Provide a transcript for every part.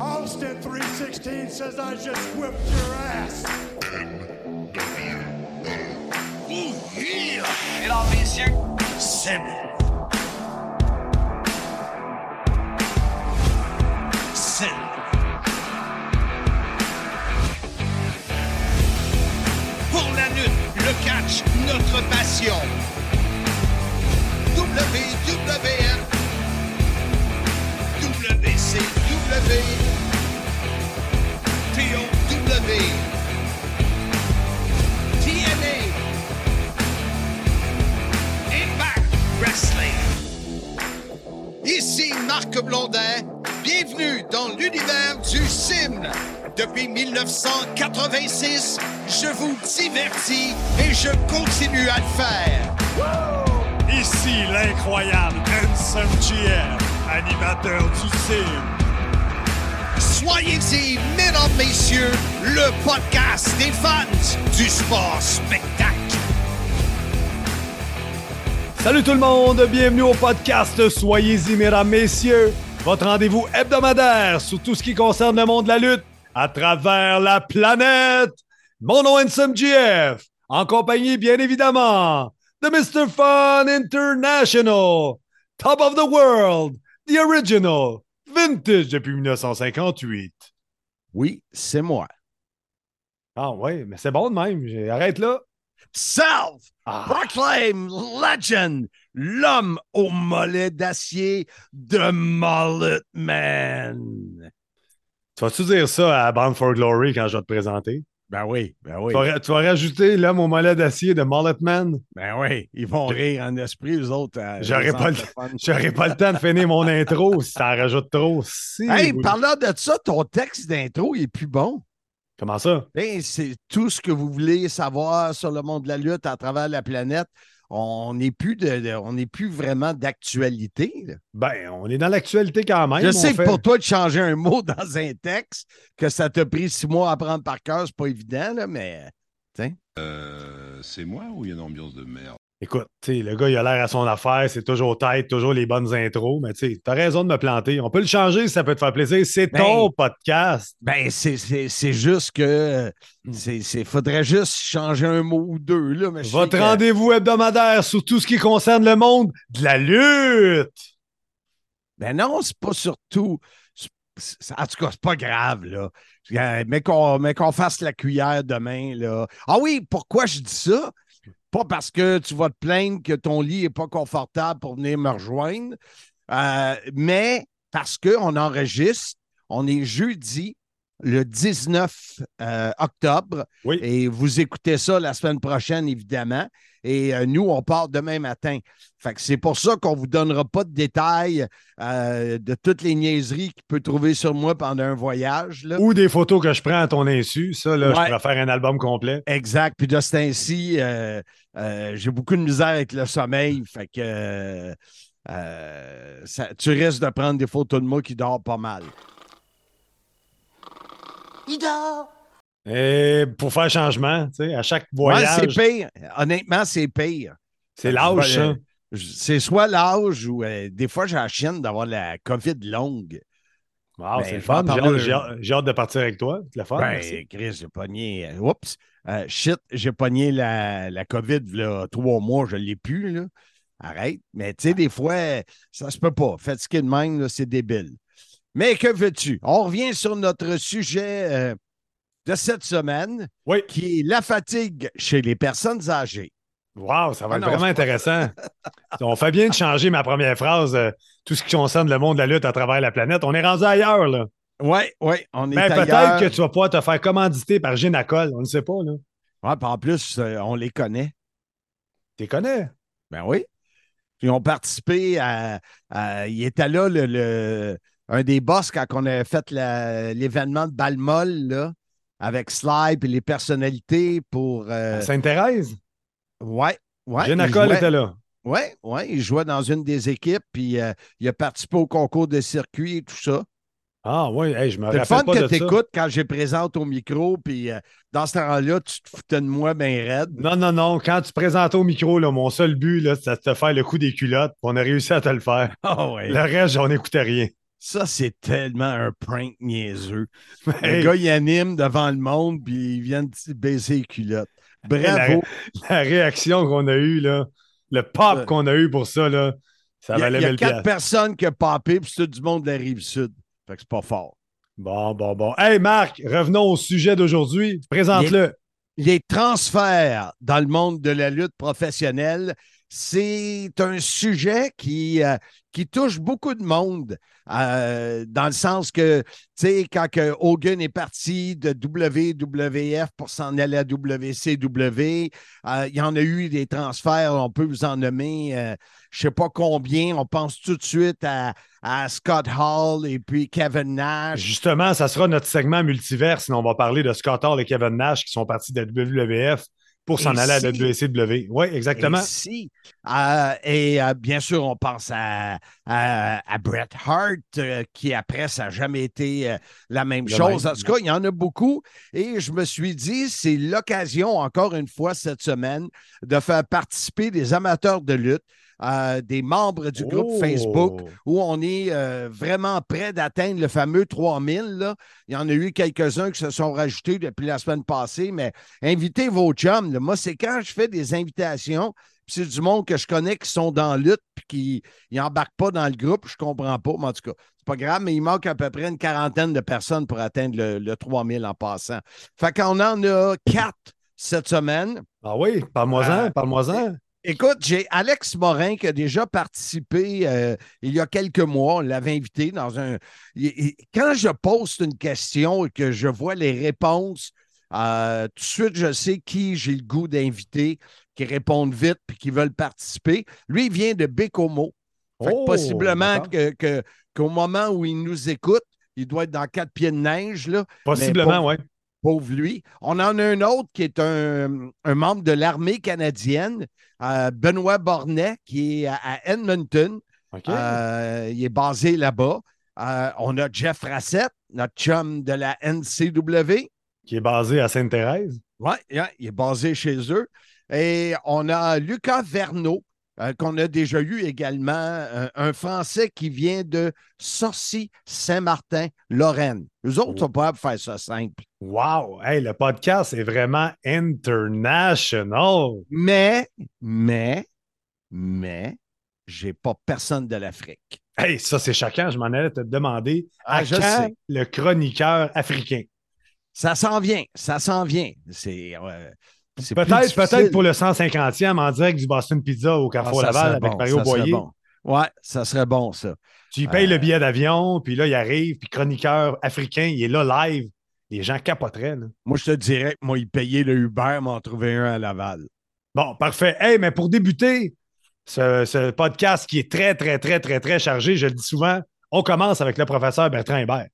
Austin 316 says I just whipped your ass. Mesdames, messieurs, Sim. Sim. Pour la lutte, le catch, notre passion. WWF. WCW. Wrestling. Ici Marc Blondin. Bienvenue dans l'univers du sim. Depuis 1986, je vous divertis et je continue à le faire. Ici l'incroyable Handsome GF, animateur du CIM. Soyez-y, mesdames, messieurs, le podcast des fans du sport spectacle. Salut tout le monde, bienvenue au podcast Soyez-y, mesdames, messieurs, votre rendez-vous hebdomadaire sur tout ce qui concerne le monde de la lutte à travers la planète. Mon nom est GF, en compagnie, bien évidemment, de Mr. Fun International, Top of the World, The Original, Vintage depuis 1958. Oui, c'est moi. Ah ouais, mais c'est bon de même, arrête là. Self Ah. Proclaim Legend, l'homme au mollet d'acier de Mullet Man. Tu vas-tu dire ça à Bound for Glory quand je vais te présenter? Ben oui, ben oui. Tu, vas, tu vas rajouter l'homme au mollet d'acier de Mullet Man? Ben oui, ils vont rire en esprit, eux autres. J'aurais pas le- pas le temps de finir mon intro si ça en rajoute trop. Si, Hey, vous- parlant de ça, ton texte d'intro il est plus bon. Comment ça? Ben, c'est tout ce que vous voulez savoir sur le monde de la lutte à travers la planète. On n'est plus, de, de- on n'est plus vraiment d'actualité. Ben, on est dans l'actualité quand même. Je sais fait- que pour toi, de changer un mot dans un texte, que ça t'a pris six mois à apprendre par cœur, c'est pas évident, là, mais Euh, c'est moi ou il y a une ambiance de merde? Écoute, le gars, il a l'air à son affaire, c'est toujours tête, toujours les bonnes intros, mais tu t'as raison de me planter. On peut le changer si ça peut te faire plaisir. C'est Ben, ton podcast. ben, c'est, juste que c'est, c'est, faudrait juste changer un mot ou deux. Là, mais Votre que- rendez-vous hebdomadaire sur tout ce qui concerne le monde de la lutte. Ben non, c'est pas surtout. En tout cas, c'est pas grave, là. Euh, Mais qu'on, mais qu'on fasse la cuillère demain, là. Ah oui, pourquoi je dis ça? Pas parce que tu vas te plaindre que ton lit n'est pas confortable pour venir me rejoindre, euh, mais parce qu'on enregistre, on est jeudi, le 19 euh, octobre, Oui. et vous écoutez ça la semaine prochaine, évidemment. Et euh, nous, on part demain matin. Fait que c'est pour ça qu'on ne vous donnera pas de détails euh, de toutes les niaiseries qu'il peut trouver sur moi pendant un voyage. là. Ou des photos que je prends à ton insu. Ça, là, je pourrais faire un album complet. Exact. Puis de ce temps-ci, euh, euh, j'ai beaucoup de misère avec le sommeil. Fait que ça- tu risques de prendre des photos de moi qui dort pas mal. Et pour faire changement, tu sais, à chaque Ouais, voyage, c'est pire. Honnêtement, c'est pire. c'est l'âge, ça. C'est soit l'âge ou euh, des fois, j'ai la chienne d'avoir la COVID longue. Wow, Ben, c'est fun. J'ai hâte, de partir avec toi. C'est le fun. Ben. Chris, j'ai pogné. euh, oups. Euh, shit, j'ai pogné la, la COVID là, trois mois, je ne l'ai plus. Là. Arrête. Mais tu sais, des fois, ça se peut pas. Fatigué de même, là, c'est débile. Mais que veux-tu? On revient sur notre sujet euh, de cette semaine, Oui. qui est la fatigue chez les personnes âgées. Wow, ça va Ah être non, vraiment intéressant. On fait bien de changer ma première phrase, euh, tout ce qui concerne le monde de la lutte à travers la planète. On est rendu ailleurs, là. Oui, oui, on est Mais ailleurs. peut-être que tu vas pouvoir te faire commanditer par Génacol. On ne sait pas, là. Puis en plus, euh, on les connaît. Tu les connais? Ben oui. Ils ont participé à. à- il était là, le, le- un des boss, quand on a fait l'événement de Balmol, là, avec Sly et les personnalités pour. euh, Sainte-Thérèse? ouais, ouais. Il jouait- était là. Ouais, ouais, il jouait dans une des équipes, puis euh, il a participé au concours de circuit et tout ça. Ah oui, hey, je me C'est le rappelle fun pas que tu écoutes quand j'ai présente au micro, puis euh, dans ce temps-là, tu te foutais de moi bien raide. Non, non, non. Quand tu présentais au micro, là, mon seul but, c'était de te faire le coup des culottes. puis On a réussi à te le faire. Ah ouais. Le reste, j'en écoutais rien. Ça, c'est tellement un prank niaiseux. Hey, Le gars, il anime devant le monde, puis il vient de baiser les culottes. Bravo. la réaction qu'on a eue, là, le pop Ouais. qu'on a eu pour ça, là, ça Il y a, valait il y a 1000 quatre piastres. personnes qui ont popé, puis c'est tout du monde de la rive sud. Fait que c'est pas fort. Bon, bon, bon. Hey, Marc, revenons au sujet d'aujourd'hui. Présente-le. Les transferts dans le monde de la lutte professionnelle, c'est un sujet qui, euh, qui touche beaucoup de monde, euh, dans le sens que, tu sais, quand Hogan est parti de WWF pour s'en aller à WCW, euh, il y en a eu des transferts, on peut vous en nommer, je ne sais pas combien, on pense tout de suite à, Scott Hall et puis Kevin Nash. Justement, ça sera notre segment multiverse. On va parler de Scott Hall et Kevin Nash qui sont partis de WWF pour s'en Et aller à la WCW. Oui, exactement. Et, si, euh, et euh, bien sûr, on pense à, à, à Bret Hart, euh, qui après, ça n'a jamais été la même Le chose. même, En tout cas, il y en a beaucoup. Et je me suis dit, c'est l'occasion, encore une fois, cette semaine, de faire participer des amateurs de lutte, euh, des membres du groupe Oh! Facebook, où on est euh, vraiment près d'atteindre le fameux 3000. Là. Il y en a eu quelques-uns qui se sont rajoutés depuis la semaine passée, mais invitez vos chums. là. Moi, c'est quand je fais des invitations, c'est du monde que je connais qui sont dans la lutte, puis qui n'embarquent pas dans le groupe, je comprends pas, mais en tout cas, c'est pas grave, mais il manque à peu près une quarantaine de personnes pour atteindre le, le 3000 en passant. Fait qu'on en a quatre cette semaine. Ah oui, parle-moi-en, Euh, parle-moi-en. Écoute, j'ai Alex Morin qui a déjà participé euh, il y a quelques mois. On l'avait invité dans un. Quand je poste une question et que je vois les réponses, euh, tout de suite, je sais qui j'ai le goût d'inviter, qui répondent vite puis qui veulent participer. Lui, il vient de Bécomo. Oh, possiblement d'accord. que- que- qu'au moment où il nous écoute, il doit être dans quatre pieds de neige. Là Possiblement, oui. Pauvre lui. On en a un autre qui est un, un membre de l'armée canadienne, euh, Benoît Bornet, qui est à, à Edmonton. Euh, il est basé là-bas. Euh, on a Jeff Rassett, notre chum de la NCW. Qui est basé à Sainte-Thérèse. Oui, il est basé chez eux. Et on a Lucas Verneau, euh, qu'on a déjà eu également, euh, un Français qui vient de Sorcy-Saint-Martin, Lorraine. Eux autres Oh. sont pas faire ça simple. Wow! Hey, le podcast est vraiment international. Mais, mais, mais, j'ai pas personne de l'Afrique. Hey, ça, c'est chacun. Je m'en allais te demander Ah, à je quand sais. le chroniqueur africain? Ça s'en vient, ça s'en vient. C'est euh, Peut-être peut-être pour le 150e en direct du Boston Pizza au Ah, Carrefour ça Laval avec bon, Mario Boyer. bon. Ouais, ça serait bon, ça. Tu payes Euh, le billet d'avion, puis là, il arrive, puis chroniqueur africain, il est là live. Les gens capoteraient. là. Moi, je te dirais que moi, il payait le Uber, m'en trouver un à Laval. Bon, parfait. Hey, mais pour débuter ce, ce podcast qui est très, très, très, très, très chargé, je le dis souvent, on commence avec le professeur Bertrand Hébert.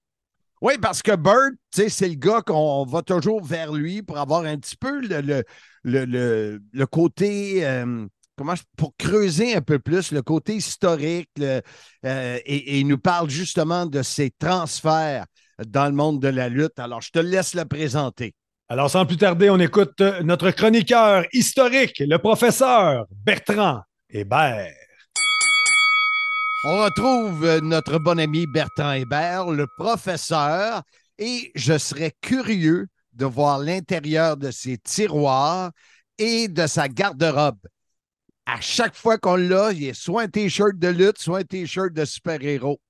Oui, parce que Bird, c'est le gars qu'on va toujours vers lui pour avoir un petit peu le, le, le, le- côté, euh, comment je- pour creuser un peu plus le côté historique euh, et, il nous parle justement de ses transferts dans le monde de la lutte. Alors, je te laisse le présenter. Alors, sans plus tarder, on écoute notre chroniqueur historique, le professeur Bertrand Hébert. On retrouve euh, notre bon ami Bertrand Hébert, le professeur, et je serais curieux de voir l'intérieur de ses tiroirs et de sa garde-robe. À chaque fois qu'on l'a, il y a soit un T-shirt de lutte, soit un T-shirt de super-héros.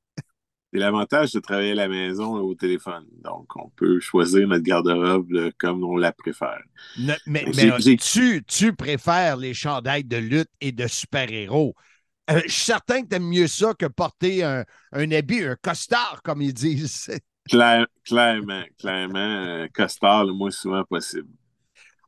C'est l'avantage de travailler à la maison et au téléphone. Donc, on peut choisir notre garde-robe comme on la préfère. Ne- mais tu, tu préfères les chandails de lutte et de super-héros. Euh, je suis certain que tu aimes mieux ça que porter un, un habit, un costard, comme ils disent. Claire- clairement, clairement, euh, costard le moins souvent possible.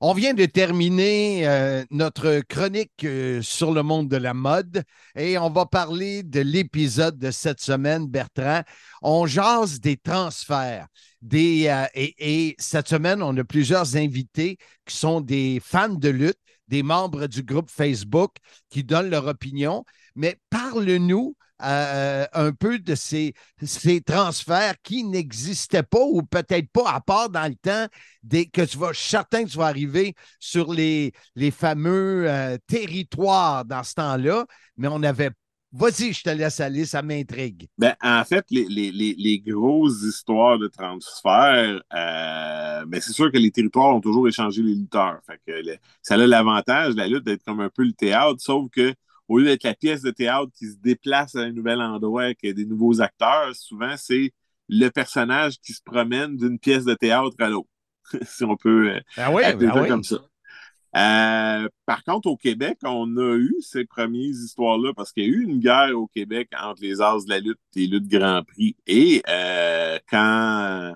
On vient de terminer euh, notre chronique euh, sur le monde de la mode et on va parler de l'épisode de cette semaine, Bertrand. On jase des transferts. Des, euh, et, et cette semaine, on a plusieurs invités qui sont des fans de lutte, des membres du groupe Facebook qui donnent leur opinion. Mais parle-nous euh, un peu de ces, ces transferts qui n'existaient pas ou peut-être pas, à part dans le temps des, que tu vas, je suis certain que tu vas arriver sur les, les fameux euh, territoires dans ce temps-là, mais on avait Vas-y, je te laisse aller, ça m'intrigue. Ben, en fait, les, les, les, les grosses histoires de transfert, euh, ben, c'est sûr que les territoires ont toujours échangé les lutteurs. Fait que ça a l'avantage, la lutte, d'être comme un peu le théâtre, sauf que au lieu d'être la pièce de théâtre qui se déplace à un nouvel endroit avec des nouveaux acteurs, souvent c'est le personnage qui se promène d'une pièce de théâtre à l'autre. si on peut euh, Ah oui, appeler oui. comme ça. Euh, par contre, au Québec, on a eu ces premières histoires-là parce qu'il y a eu une guerre au Québec entre les As de la lutte et les luttes Grand Prix. Et euh, quand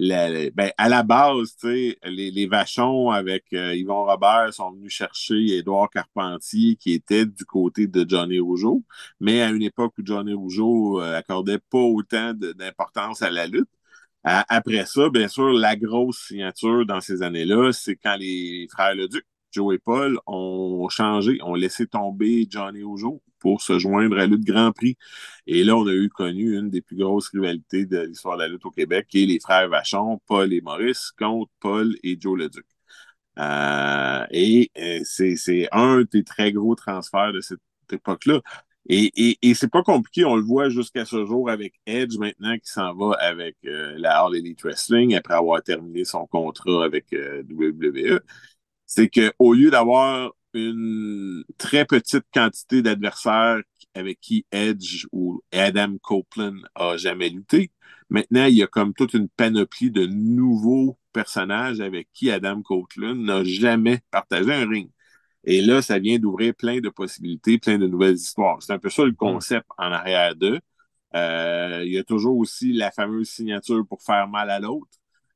ben, à la base, les, les Vachons avec euh, Yvon Robert sont venus chercher Édouard Carpentier qui était du côté de Johnny Rougeau, mais à une époque où Johnny Rougeau euh, accordait pas autant d'importance à la lutte. Après ça, bien sûr, la grosse signature dans ces années-là, c'est quand les frères Leduc, Joe et Paul, ont changé, ont laissé tomber Johnny Rougeau pour se joindre à la lutte Grand Prix. Et là, on a eu connu une des plus grosses rivalités de l'histoire de la lutte au Québec, qui est les frères Vachon, Paul et Maurice, contre Paul et Joe Leduc. Euh, et euh, c'est un des très gros transferts de cette époque-là. Et, et, et c'est pas compliqué, on le voit jusqu'à ce jour avec Edge maintenant qui s'en va avec euh, la All Elite Wrestling après avoir terminé son contrat avec WWE. C'est qu'au lieu d'avoir une très petite quantité d'adversaires avec qui Edge ou Adam Copeland a jamais lutté, maintenant il y a comme toute une panoplie de nouveaux personnages avec qui Adam Copeland n'a jamais partagé un ring. Et là, ça vient d'ouvrir plein de possibilités, plein de nouvelles histoires. C'est un peu ça le concept en arrière d'eux. Euh, il y a toujours aussi la fameuse signature pour faire mal à l'autre,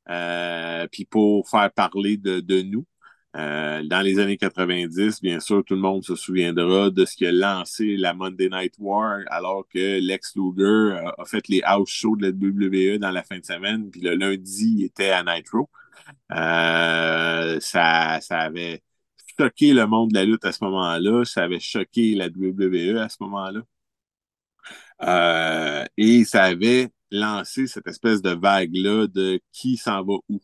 euh, puis pour faire parler de, de nous. Euh, dans les années 90, bien sûr, tout le monde se souviendra de ce qui a lancé la Monday Night War, alors que Lex Luger a, a fait les house shows de la WWE dans la fin de semaine, puis le lundi, il était à Nitro. Euh, ça, ça avait choqué le monde de la lutte à ce moment-là, ça avait choqué la WWE à ce moment-là. Euh, et ça avait lancé cette espèce de vague-là de qui s'en va où.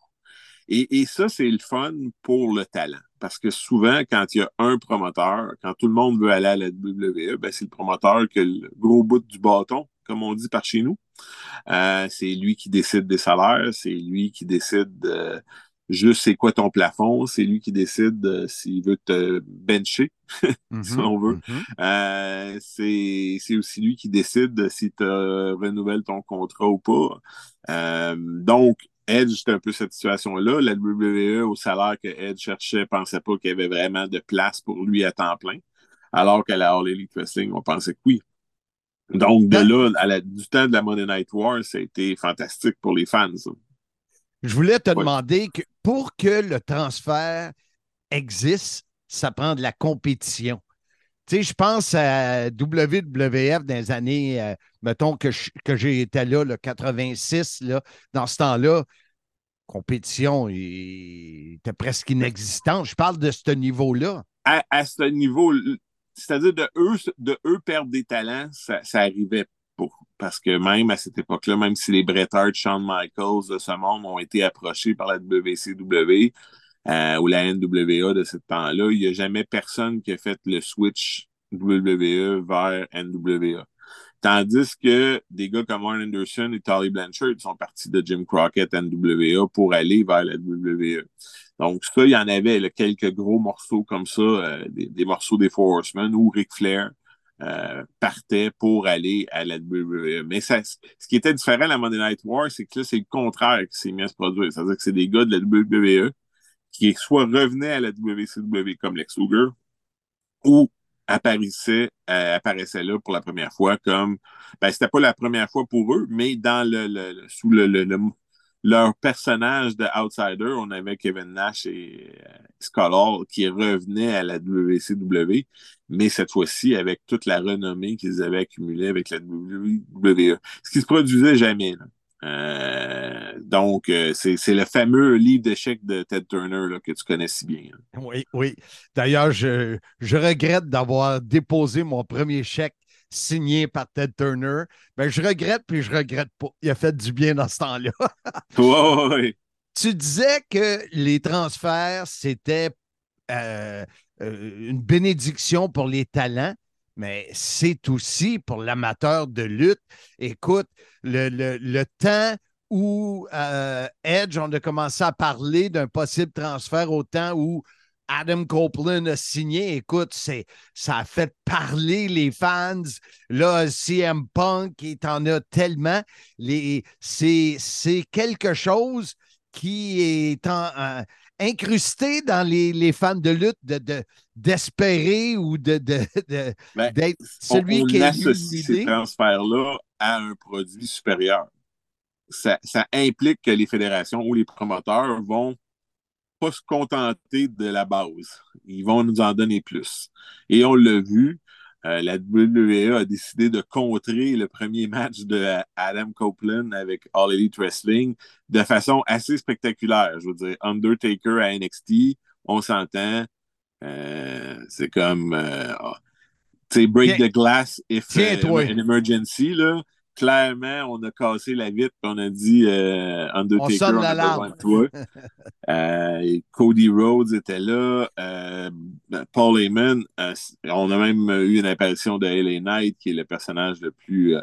Et, et ça, c'est le fun pour le talent. Parce que souvent, quand il y a un promoteur, quand tout le monde veut aller à la WWE, ben c'est le promoteur qui a le gros bout du bâton, comme on dit par chez nous. Euh, c'est lui qui décide des salaires, c'est lui qui décide euh, juste c'est quoi ton plafond, c'est lui qui décide euh, s'il veut te bencher, si on veut. Mhm. Euh, c'est c'est aussi lui qui décide si tu renouvelles ton contrat ou pas. Euh, donc, Edge, c'était un peu cette situation-là. La WWE, au salaire que Edge cherchait, pensait pas qu'il y avait vraiment de place pour lui à temps plein. Alors qu'à la All Elite Wrestling, on pensait que oui. Donc, de là, à la, du temps de la Monday Night War, ça a été fantastique pour les fans. ça. Je voulais te Ouais. demander que pour que le transfert existe, ça prend de la compétition. Tu je pense à WWF dans les années, euh, mettons que, que été là, le 86, là, dans ce temps-là, compétition était presque inexistante. Je parle de ce niveau-là. à, à ce niveau, c'est-à-dire de eux, de eux perdre des talents, ça, ça arrivait pas. Parce que même à cette époque-là, même si les Bret Hart, Shawn Michaels de ce monde ont été approchés par la WCW euh, ou la NWA de ce temps-là, il n'y a jamais personne qui a fait le switch WWE vers NWA. Tandis que des gars comme Arn Anderson et Tully Blanchard sont partis de Jim Crockett NWA pour aller vers la WWE. Donc, ça, il y en avait là, quelques gros morceaux comme ça, euh, des, des morceaux des Four Horsemen où Ric Flair euh, partait pour aller à la WWE. Mais ça, ce qui était différent à la Monday Night War, c'est que là, c'est le contraire qui s'est mis à se produire. C'est-à-dire que c'est des gars de la WWE qui soit revenaient à la WCW comme Lex Luger ou apparaissaient, euh, apparaissaient là pour la première fois comme ben c'était pas la première fois pour eux, mais dans le- le- sous le, le- le- leur personnage de outsider, on avait Kevin Nash et euh, Scott Hall qui revenaient à la WCW, mais cette fois-ci avec toute la renommée qu'ils avaient accumulée avec la WWE, ce qui se produisait jamais. Là. Euh, donc, euh, c'est c'est le fameux livre d'échecs de Ted Turner là, que tu connais si bien. là. Oui, oui. D'ailleurs, je, je regrette d'avoir déposé mon premier chèque signé par Ted Turner. Ben, je regrette, puis je regrette pas. Il a fait du bien dans ce temps-là. Ouais. tu disais que les transferts, c'était euh, une bénédiction pour les talents, mais c'est aussi pour l'amateur de lutte. Écoute, le, le- le temps où euh, Edge, on a commencé à parler d'un possible transfert au temps où Adam Copeland a signé, écoute, ça a fait parler les fans. Là, CM Punk, il t'en a tellement. C'est, c'est quelque chose qui est en- euh, incrusté dans les, les fans de lutte de, de- d'espérer ou de, de- de- Ben, d'être on, celui on qui a eu associe ces transferts-là à un produit supérieur. Ça, ça implique que les fédérations ou les promoteurs vont pas se contenter de la base. Ils vont nous en donner plus. Et on l'a vu, euh, la WWE a décidé de contrer le premier match de Adam Copeland avec All Elite Wrestling de façon assez spectaculaire. Je veux dire, Undertaker à NXT, on s'entend. Euh, c'est comme euh, ah, tu sais, break Tiens. the glass if euh, an emergency là. Clairement, on a cassé la vitre et on a dit euh, Undertaker, sonne on a besoin de toi. Euh, Cody Rhodes était là. Euh, Paul Heyman. euh, on a même eu une apparition de LA Knight, qui est le personnage le plus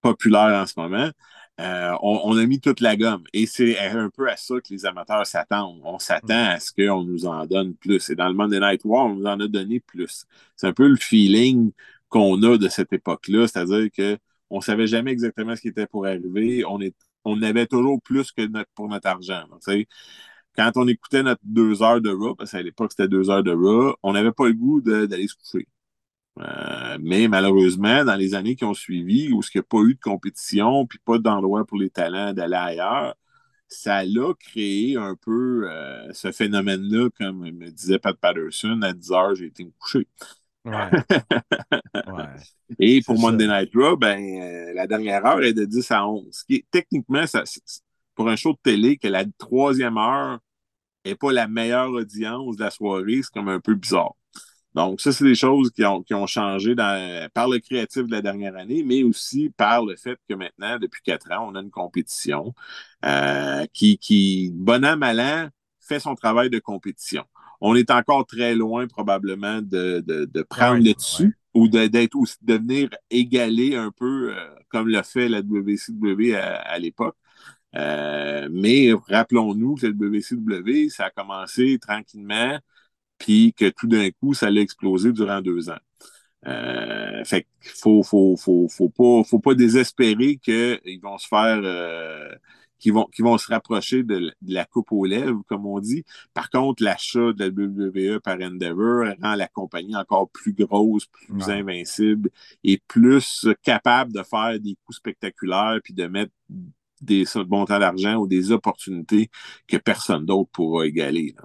populaire en ce moment. On, on a mis toute la gomme. Et c'est un peu à ça que les amateurs s'attendent. On s'attend à ce qu'on nous en donne plus. Et dans le Monday Night War, on nous en a donné plus. C'est un peu le feeling qu'on a de cette époque-là. C'est-à-dire que on savait jamais exactement ce qui était pour arriver. On, est, on avait toujours plus que pour notre argent. Quand on écoutait notre deux heures de Raw, parce qu'à l'époque c'était deux heures de Raw, on n'avait pas le goût d'aller se coucher. Euh, mais malheureusement, dans les années qui ont suivi, où il n'y a pas eu de compétition, puis pas d'endroit pour les talents d'aller ailleurs, ça l'a créé un peu euh, ce phénomène-là, comme me disait Pat Patterson, à 10 heures, j'ai été me coucher. Ouais. Ouais. Et pour Monday. Night Raw, ben, euh, la dernière heure est de 10 à 11. Ce qui est, techniquement, ça, pour un show de télé, que la troisième heure n'est pas la meilleure audience de la soirée, c'est comme un peu bizarre. Donc, ça, c'est des choses qui ont, qui ont changé dans- par le créatif de la dernière année, mais aussi par le fait que maintenant, depuis quatre ans, on a une compétition euh, qui, qui, bon an, mal an, fait son travail de compétition. On est encore très loin, probablement, de, de, de prendre Ouais, le dessus ou de- d'être aussi, de venir égaler un peu euh, comme l'a fait la WCW à, à l'époque. Euh, mais rappelons-nous que le WCW, ça a commencé tranquillement, puis que tout d'un coup, ça l'a explosé durant deux ans. Euh, fait qu'il faut, faut, faut, faut pas, faut pas désespérer qu'ils vont se faire, qu'ils vont, qu'ils vont se rapprocher de, de la coupe aux lèvres, comme on dit. Par contre, l'achat de la WWE par Endeavor rend la compagnie encore plus grosse, plus Ouais. invincible et plus capable de faire des coups spectaculaires puis de mettre des montants d'argent ou des opportunités que personne d'autre pourra égaler. là.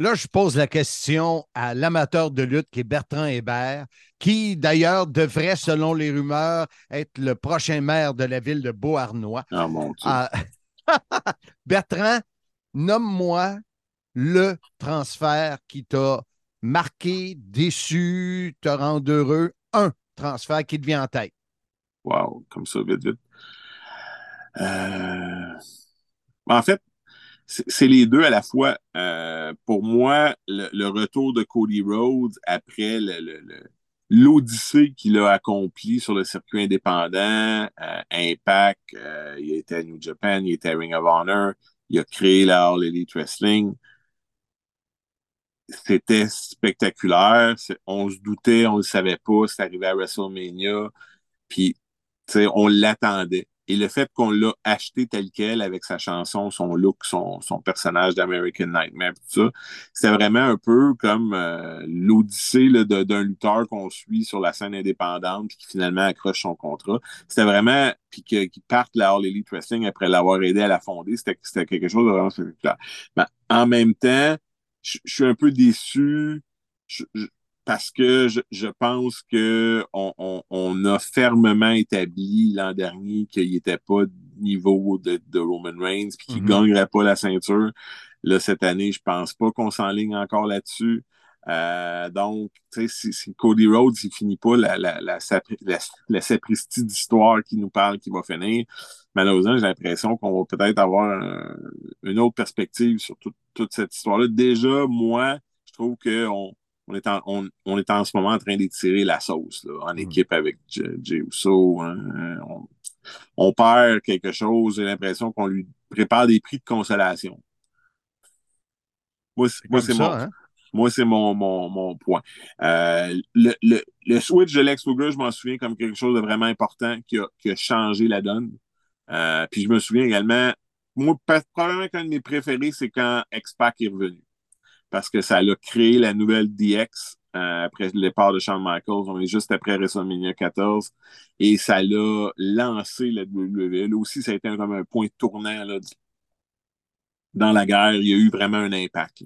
Là, je pose la question à l'amateur de lutte qui est Bertrand Hébert, qui d'ailleurs devrait, selon les rumeurs, être le prochain maire de la ville de Beauharnois. Ah mon Dieu. Ah, Bertrand, nomme-moi le transfert qui t'a marqué, déçu, te rend heureux. Un transfert qui te vient en tête. Wow, comme ça, vite, vite. Euh, En fait, c'est les deux à la fois. Euh, pour moi, le, retour de Cody Rhodes après l'odyssée qu'il a accompli sur le circuit indépendant, euh, Impact, euh, il était à New Japan, il était à Ring of Honor, il a créé la All Elite Wrestling. C'était spectaculaire. On se doutait, on ne le savait pas. C'est arrivé à WrestleMania. Puis, on l'attendait. Et le fait qu'on l'a acheté tel quel avec sa chanson, son look, son, son personnage d'American Nightmare, tout ça, c'était vraiment un peu comme euh, l'odyssée d'un lutteur qu'on suit sur la scène indépendante puis qui finalement accroche son contrat. C'était vraiment, puis que- qu'il parte la All Elite Wrestling après l'avoir aidé à la fonder, c'était quelque chose de vraiment spectaculaire. Ben, en même temps, je suis un peu déçu. Parce que je, je pense que on, on, a fermement établi l'an dernier qu'il n'était pas niveau de, de Roman Reigns puis qu'il ne Mhm. gagnerait pas la ceinture. Là, cette année, je pense pas qu'on s'enligne encore là-dessus. Euh, donc, tu sais, si, si Cody Rhodes, il finit pas la, la, la, la, la sapristi d'histoire qui nous parle, qui va finir, malheureusement, j'ai l'impression qu'on va peut-être avoir un- une autre perspective sur toute cette histoire-là. Déjà, moi, je trouve qu'on on est en, on, on est en ce moment en train d'étirer la sauce là, en Mm. équipe avec J- Jey Uso. hein. On, on perd quelque chose. J'ai l'impression qu'on lui prépare des prix de consolation. Moi, c'est- mon, hein? moi, c'est mon, mon, mon point. Euh, le, le, le switch de Lex Luger, je m'en souviens comme quelque chose de vraiment important qui a, qui a changé la donne. Euh, puis je me souviens également, moi, probablement qu'un de mes préférés, c'est quand X-Pac est revenu. Parce que ça a créé la nouvelle DX euh, après le départ de Shawn Michaels. On est juste après WrestleMania 14. Et ça l'a lancé la WWE. Là aussi, ça a été comme un point tournant là, dans la guerre. Il y a eu vraiment un impact.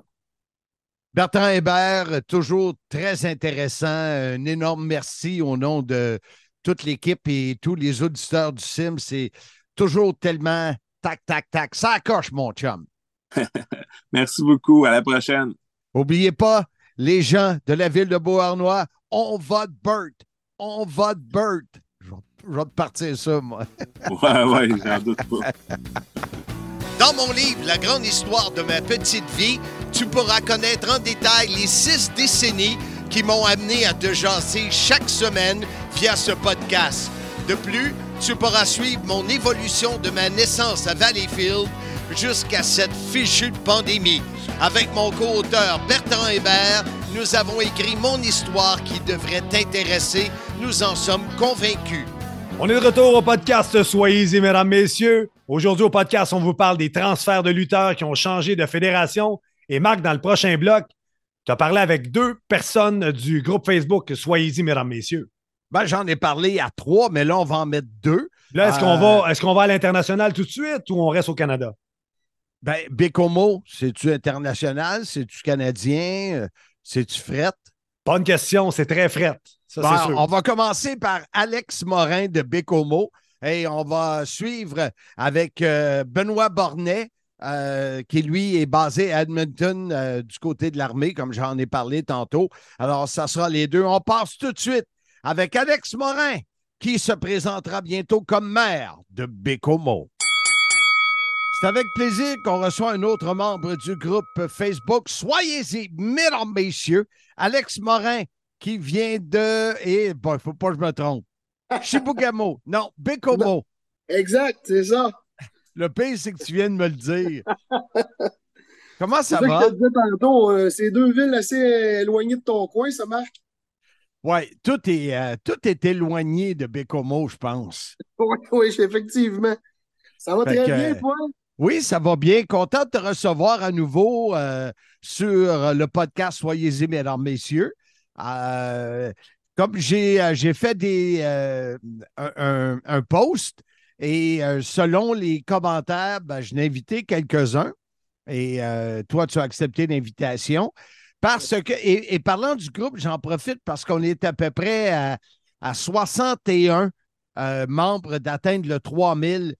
Bertrand Hébert, toujours très intéressant. Un énorme merci au nom de toute l'équipe et tous les auditeurs du Sim. C'est toujours tellement tac, tac, tac. Ça coche, mon chum. Merci beaucoup. À la prochaine. N'oubliez pas, les gens de la ville de Beauharnois, on vote Burt. On vote Burt. Je vais, je vais te partir ça, moi. Ouais, ouais, j'en doute pas. Dans mon livre La grande histoire de ma petite vie, tu pourras connaître en détail les six décennies qui m'ont amené à te jaser chaque semaine via ce podcast. De plus, tu pourras suivre mon évolution de ma naissance à Valleyfield jusqu'à cette fichue pandémie. Avec mon co-auteur Bertrand Hébert, nous avons écrit mon histoire qui devrait t'intéresser. Nous en sommes convaincus. On est de retour au podcast Soyez-y, mesdames, messieurs. Aujourd'hui, au podcast, on vous parle des transferts de lutteurs qui ont changé de fédération. Et Marc, dans le prochain bloc, tu as parlé avec deux personnes du groupe Facebook Soyez-y, mesdames, messieurs. Ben, j'en ai parlé à trois, mais là, on va en mettre deux. Là, est-ce Euh, qu'on va, est-ce qu'on va à l'international tout de suite ou on reste au Canada? Ben, Bécomo, c'est-tu international? C'est-tu canadien? Euh, C'est-tu fret? Bonne question, c'est très fret. Ça, sûr. on va commencer par Alex Morin de Bécomo et on va suivre avec euh, Benoît Bornet, euh, qui lui est basé à Edmonton euh, du côté de l'armée, comme j'en ai parlé tantôt. Alors, ça sera les deux. On passe tout de suite avec Alex Morin, qui se présentera bientôt comme maire de Bécomo. C'est avec plaisir qu'on reçoit un autre membre du groupe Facebook. Soyez-y, mesdames, messieurs, Alex Morin, qui vient de. Et bon, il ne faut pas que je me trompe. Chibougamau. Non, Bécomo. Exact, c'est ça. Le pire, c'est que tu viens de me le dire. Comment ça va? que je te disais tantôt. euh, c'est deux villes assez éloignées de ton coin, ça marque. Oui, tout est, euh, tout est éloigné de Bécomo, je pense. Oui, oui, effectivement. Ça va Fait très que, bien, euh, toi? Oui, ça va bien. Content de te recevoir à nouveau euh, sur le podcast Soyez-y, mesdames, messieurs. Euh, comme j'ai euh, j'ai fait des, un, post et selon les commentaires, ben, je n'ai invité quelques-uns et toi, tu as accepté l'invitation. Parce que, et, et parlant du groupe, j'en profite parce qu'on est à peu près à, à 61 euh, membres d'atteindre le 3000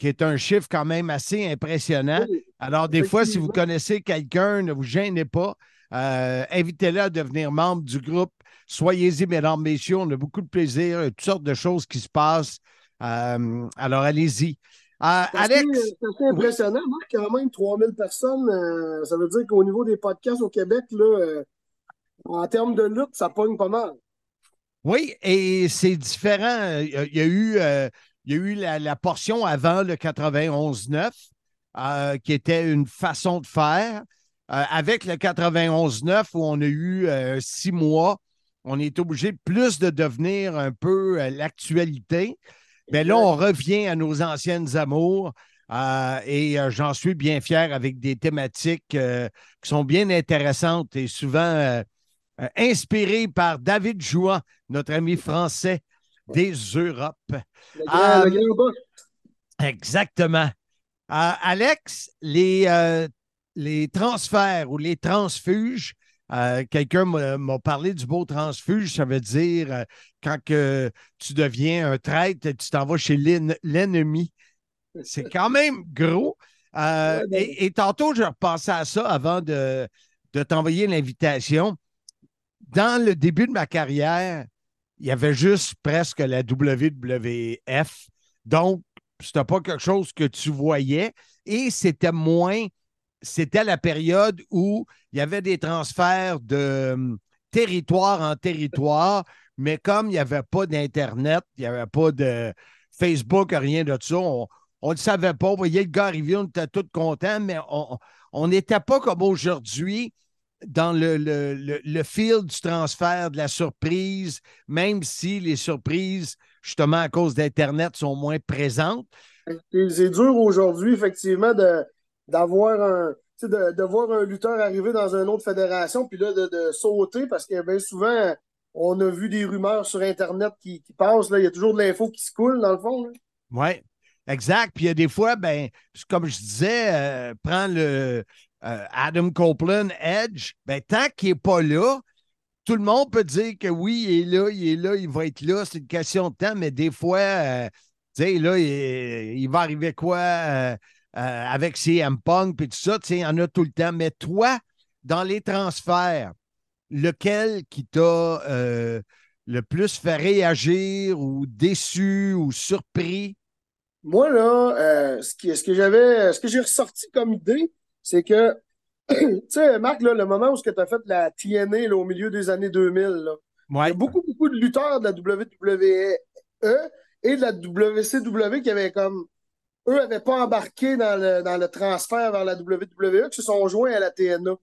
qui est un chiffre quand même assez impressionnant. Alors, des fois, si vous connaissez quelqu'un, ne vous gênez pas. Euh, Invitez-le à devenir membre du groupe. Soyez-y, mesdames, messieurs. On a beaucoup de plaisir, toutes sortes de choses qui se passent. Euh, alors, allez-y. Euh, C'est assez- Alex, C'est assez impressionnant, Marc, quand même, 3000 personnes. ça veut dire qu'au niveau des podcasts au Québec, là, en termes de lutte, ça pogne pas mal. oui, et c'est différent. Il y a, il y a eu, euh, il y a eu la, portion avant le 91-9, euh, qui était une façon de faire. Euh, avec le 91-9, où on a eu euh, six mois, on est obligé plus de devenir un peu l'actualité. Mais là, on revient à nos anciennes amours. et j'en suis bien fier avec des thématiques qui sont bien intéressantes et souvent inspirées par David Jouan, notre ami français des Europes. Le grand, le grand boss. Exactement. Euh, Alex, les, euh, les transferts ou les transfuges, euh, quelqu'un m'a parlé du beau transfuge, ça veut dire euh, quand que tu deviens un traître, tu t'en vas chez l'en- l'ennemi. C'est quand même gros. Euh, ben- et, et tantôt, je repensais à ça avant de, de t'envoyer l'invitation. Dans le début de ma carrière, il y avait juste presque la WWF. Donc, c'était pas quelque chose que tu voyais et c'était moins, c'était la période où il y avait des transferts de, territoire en territoire, mais comme il n'y avait pas d'Internet, il n'y avait pas de Facebook, rien de ça, on ne savait pas. On voyait le gars arriver, on était tous contents, mais on n'était pas comme aujourd'hui dans le, le, le, fil du transfert, de la surprise, même si les surprises, justement à cause d'Internet, sont moins présentes. C'est dur aujourd'hui, effectivement, d'avoir un. De, voir un lutteur arriver dans une autre fédération, puis là, de, sauter, parce que bien souvent, on a vu des rumeurs sur Internet qui, passent. Là. Il y a toujours de l'info qui se coule, dans le fond. Oui, exact. Puis il y a des fois, ben, comme je disais, euh, prends le, euh, Adam Copeland, Edge, ben, tant qu'il n'est pas là, tout le monde peut dire que oui, il est là, il est là, il va être là, c'est une question de temps, mais des fois, euh, tu sais, là, il, va arriver quoi euh, avec CM Punk et tout ça, tu sais, il y en a tout le temps. Mais toi, dans les transferts, lequel qui t'a le plus fait réagir ou déçu ou surpris? Moi, là, ce, ce que j'avais, ce que j'ai ressorti comme idée, c'est que, tu sais, Marc, le moment où tu as fait la TNA au milieu des années 2000, il y a beaucoup, beaucoup de lutteurs de la WWE et de la WCW qui avaient comme. Eux n'avaient pas embarqué dans le, transfert vers la WWE, qui se sont joints à la TNA.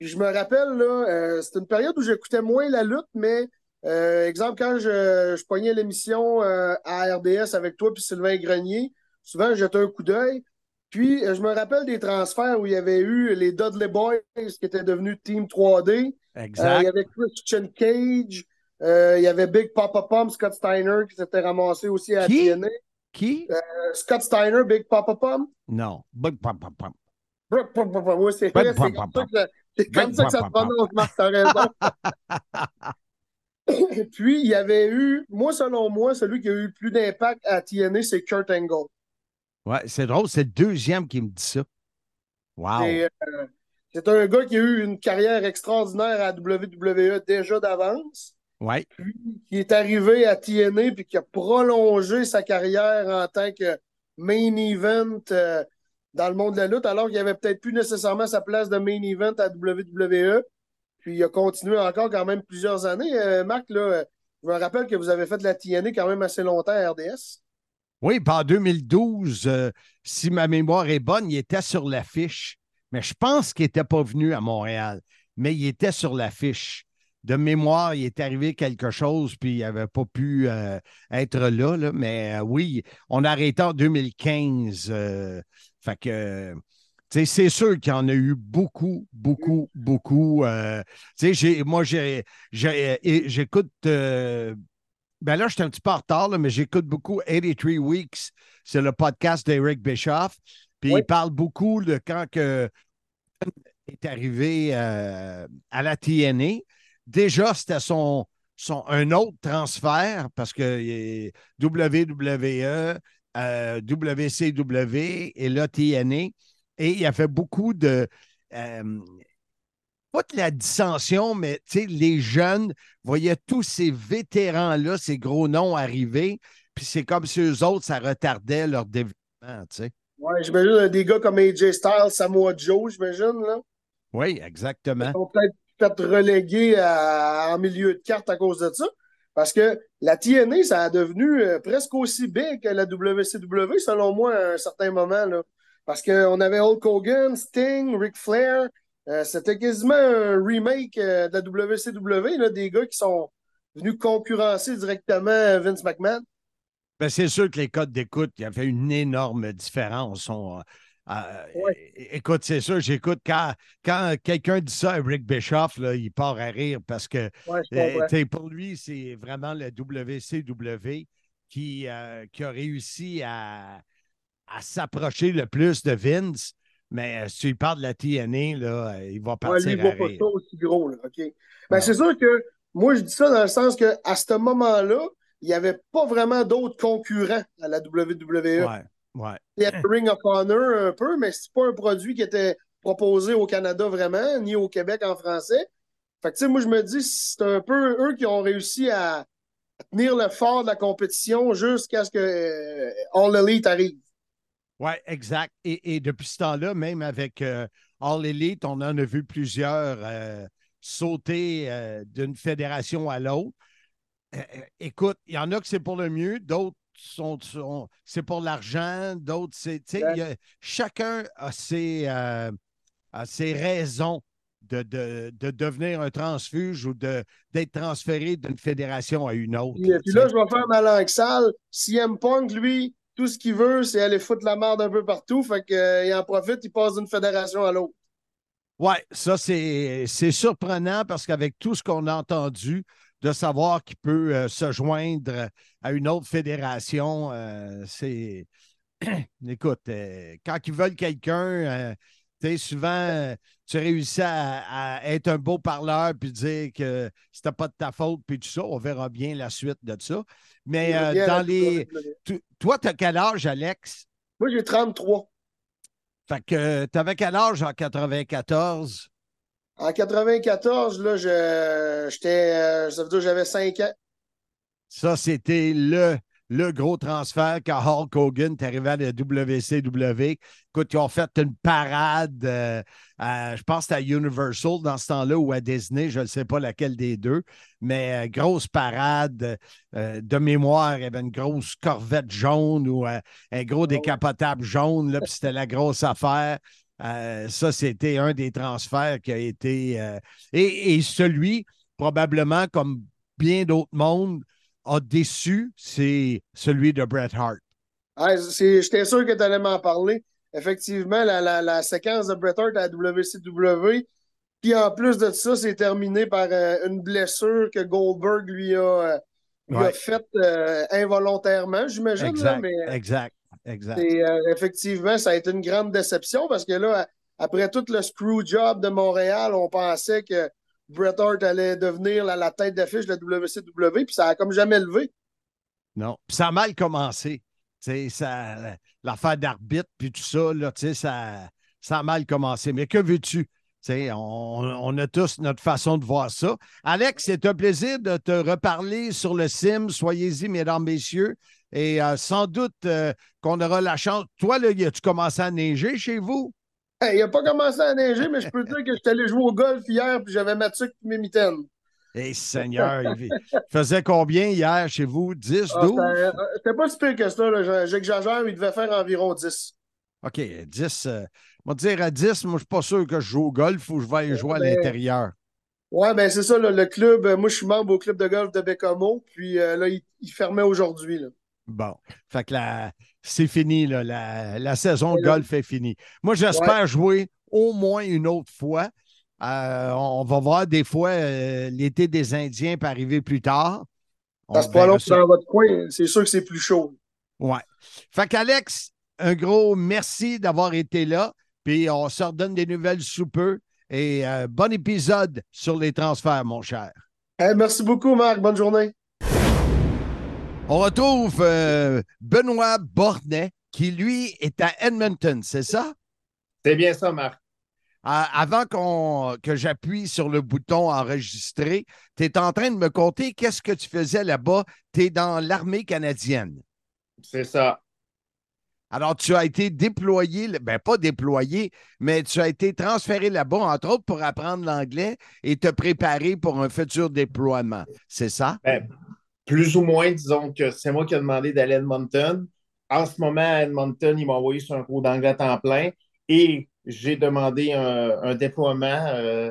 je me rappelle, là, euh, c'était une période où j'écoutais moins la lutte, mais euh, exemple, quand je, je pognais l'émission euh, à RDS avec toi puis Sylvain Grenier, souvent j'étais un coup d'œil. Puis, euh, je me rappelle des transferts où il y avait eu les Dudley Boys qui étaient devenus Team 3D. Exact. Euh, il y avait Christian Cage. Euh, il y avait Big Papa Pump, Scott Steiner qui s'était ramassé aussi à qui? TNA. Qui? Scott Steiner, Big Papa Pump. Non, Big Papa Pump. Oui, c'est comme, ça que, comme ça que ça se prononce, Marc, t'as raison. Puis, il y avait eu, moi, selon moi, celui qui a eu le plus d'impact à TNA, c'est Kurt Angle. Ouais, c'est drôle, c'est le deuxième qui me dit ça. Wow. Euh, c'est un gars qui a eu une carrière extraordinaire à WWE déjà d'avance. Ouais. Puis qui est arrivé à TNA puis qui a prolongé sa carrière en tant que main event euh, dans le monde de la lutte, alors qu'il avait peut-être plus nécessairement sa place de main event à WWE. Puis il a continué encore quand même plusieurs années. Euh, Marc, là, je me rappelle que vous avez fait de la TNA quand même assez longtemps à RDS. Oui, puis en 2012, euh, si ma mémoire est bonne, il était sur l'affiche. Mais je pense qu'il n'était pas venu à Montréal, mais il était sur l'affiche. De mémoire, il est arrivé quelque chose, puis il n'avait pas pu euh, être là, Mais euh, oui, on a arrêté en 2015. fait que. C'est sûr qu'il y en a eu beaucoup, beaucoup, beaucoup. moi, j'écoute ben là, je suis un petit peu en retard, mais j'écoute beaucoup 83 Weeks. C'est le podcast d'Eric Bischoff. Puis il parle beaucoup de quand que est arrivé euh, à la TNA. Déjà, c'était son, son, un autre transfert parce que WWE, euh, WCW et là TNA. Et il a fait beaucoup de. Euh, pas de la dissension, mais les jeunes voyaient tous ces vétérans-là, ces gros noms arriver, puis c'est comme si eux autres, ça retardait leur développement. Oui, j'imagine des gars comme AJ Styles, Samoa Joe, j'imagine. là. Oui, exactement. Ils sont peut-être peut relégués en milieu de carte à cause de ça. Parce que la TNA, ça a devenu euh, presque aussi big que la WCW, selon moi, à un certain moment. Là. Parce qu'on avait Hulk Hogan, Sting, Ric Flair, euh, c'était quasiment un remake euh, de la WCW, là, des gars qui sont venus concurrencer directement Vince McMahon. Ben, c'est sûr que les codes d'écoute, il y avait une énorme différence. Euh, écoute, c'est sûr, j'écoute quand, quand quelqu'un dit ça à Rick Bischoff, là, il part à rire parce que pour lui, c'est vraiment la WCW qui, qui a réussi à, à s'approcher le plus de Vince. Mais euh, si tu parles de la TNA, là, euh, il va partir ouais, lui, il va pas aussi gros. Là, ben, c'est sûr que moi, je dis ça dans le sens qu'à ce moment-là, il n'y avait pas vraiment d'autres concurrents à la WWE. Ouais, ouais. Il y avait Ring of Honor un peu, mais c'est pas un produit qui était proposé au Canada vraiment, ni au Québec en français. Fait que, tu sais, moi, je me dis, c'est un peu eux qui ont réussi à, tenir le fort de la compétition jusqu'à ce que euh, All Elite arrive. Oui, exact. Et, depuis ce temps-là, même avec euh, All Elite, on en a vu plusieurs euh, sauter d'une fédération à l'autre. écoute, il y en a que c'est pour le mieux, d'autres sont, c'est pour l'argent, d'autres, c'est. chacun a ses, ses raisons de, de, devenir un transfuge ou d'être transféré d'une fédération à une autre. Et puis là, je vais faire ma langue sale. CM Punk, lui, tout ce qu'il veut, c'est aller foutre la merde un peu partout. Fait qu'il euh, en profite, il passe d'une fédération à l'autre. Oui, ça, c'est surprenant parce qu'avec tout ce qu'on a entendu, de savoir qu'il peut euh, se joindre à une autre fédération, euh, c'est. Écoute, quand ils veulent quelqu'un, souvent, tu réussis à, être un beau parleur puis dire que c'était pas de ta faute puis tout ça. On verra bien la suite de ça. Mais euh, dans les. toi, tu as quel âge, Alex? Moi, j'ai 33. Fait que tu avais quel âge en 94? En 94, là, j'étais. Euh, ça veut dire que j'avais 5 ans. Ça, c'était le le gros transfert quand Hulk Hogan est arrivé à la WCW. Écoute, ils ont fait une parade, euh, je pense à Universal dans ce temps-là ou à Disney, je ne sais pas laquelle des deux, mais euh, grosse parade euh, de mémoire. Il y avait une grosse corvette jaune ou un gros ah décapotable jaune, là, puis c'était la grosse affaire. ça, c'était un des transferts qui a été. et, et celui, probablement, comme bien d'autres mondes, a déçu, c'est celui de Bret Hart. J'étais sûr que tu allais m'en parler. Effectivement, la, séquence de Bret Hart à WCW. Puis en plus de ça, c'est terminé par euh, une blessure que Goldberg lui a, euh, faite euh, involontairement, j'imagine. Exact, mais, exact, exact. effectivement, ça a été une grande déception parce que là, après tout le screw job de Montréal, on pensait que Bret Hart allait devenir la, tête d'affiche de la WCW, puis ça a comme jamais levé. Non, puis ça a mal commencé. L'affaire d'arbitre, puis tout ça, là, ça, ça a mal commencé. Mais que veux-tu? On, on, a tous notre façon de voir ça. Alex, c'est un plaisir de te reparler sur le sim. Soyez-y, mesdames, messieurs. Et euh, sans doute euh, qu'on aura la chance. Toi, là, as-tu commencé à neiger chez vous? il n'a pas commencé à neiger, mais je peux te dire que je suis allé jouer au golf hier puis j'avais ma tuque et mes mitaines. Eh, Seigneur, il faisait combien hier chez vous? 10, 12? Ah, c'était pas si pire que ça. J'exagère, il devait faire environ 10. OK, 10. Euh, on va dire à 10, moi, je suis pas sûr que je joue au golf ou je vais aller jouer à l'intérieur. Ouais, ben c'est ça, le club. Euh, moi, je suis membre au club de golf de Bécamo, puis euh, là, il, il fermait aujourd'hui. Bon. Fait que c'est fini, La, saison de golf est finie. Moi, j'espère jouer au moins une autre fois. Euh, on va voir des fois euh, l'été des Indiens peut arriver plus tard. Ça se prolonge dans votre coin. C'est sûr que c'est plus chaud. Ouais. Fait qu'Alex, un gros merci d'avoir été là. Puis on se redonne des nouvelles sous peu. Et euh, bon épisode sur les transferts, mon cher. merci beaucoup, Marc. Bonne journée. On retrouve euh, Benoît Bornet, qui lui est à Edmonton, c'est ça? C'est bien ça, Marc. avant que j'appuie sur le bouton enregistrer, tu es en train de me conter qu'est-ce que tu faisais là-bas. Tu es dans l'armée canadienne. C'est ça. Alors, tu as été déployé, ben pas déployé, mais tu as été transféré là-bas, entre autres, pour apprendre l'anglais et te préparer pour un futur déploiement. C'est ça? Ben, plus ou moins, disons que c'est moi qui ai demandé d'aller à Edmonton. En ce moment, à Edmonton, ils m'ont envoyé sur un cours d'anglais à temps plein et j'ai demandé un, déploiement, euh,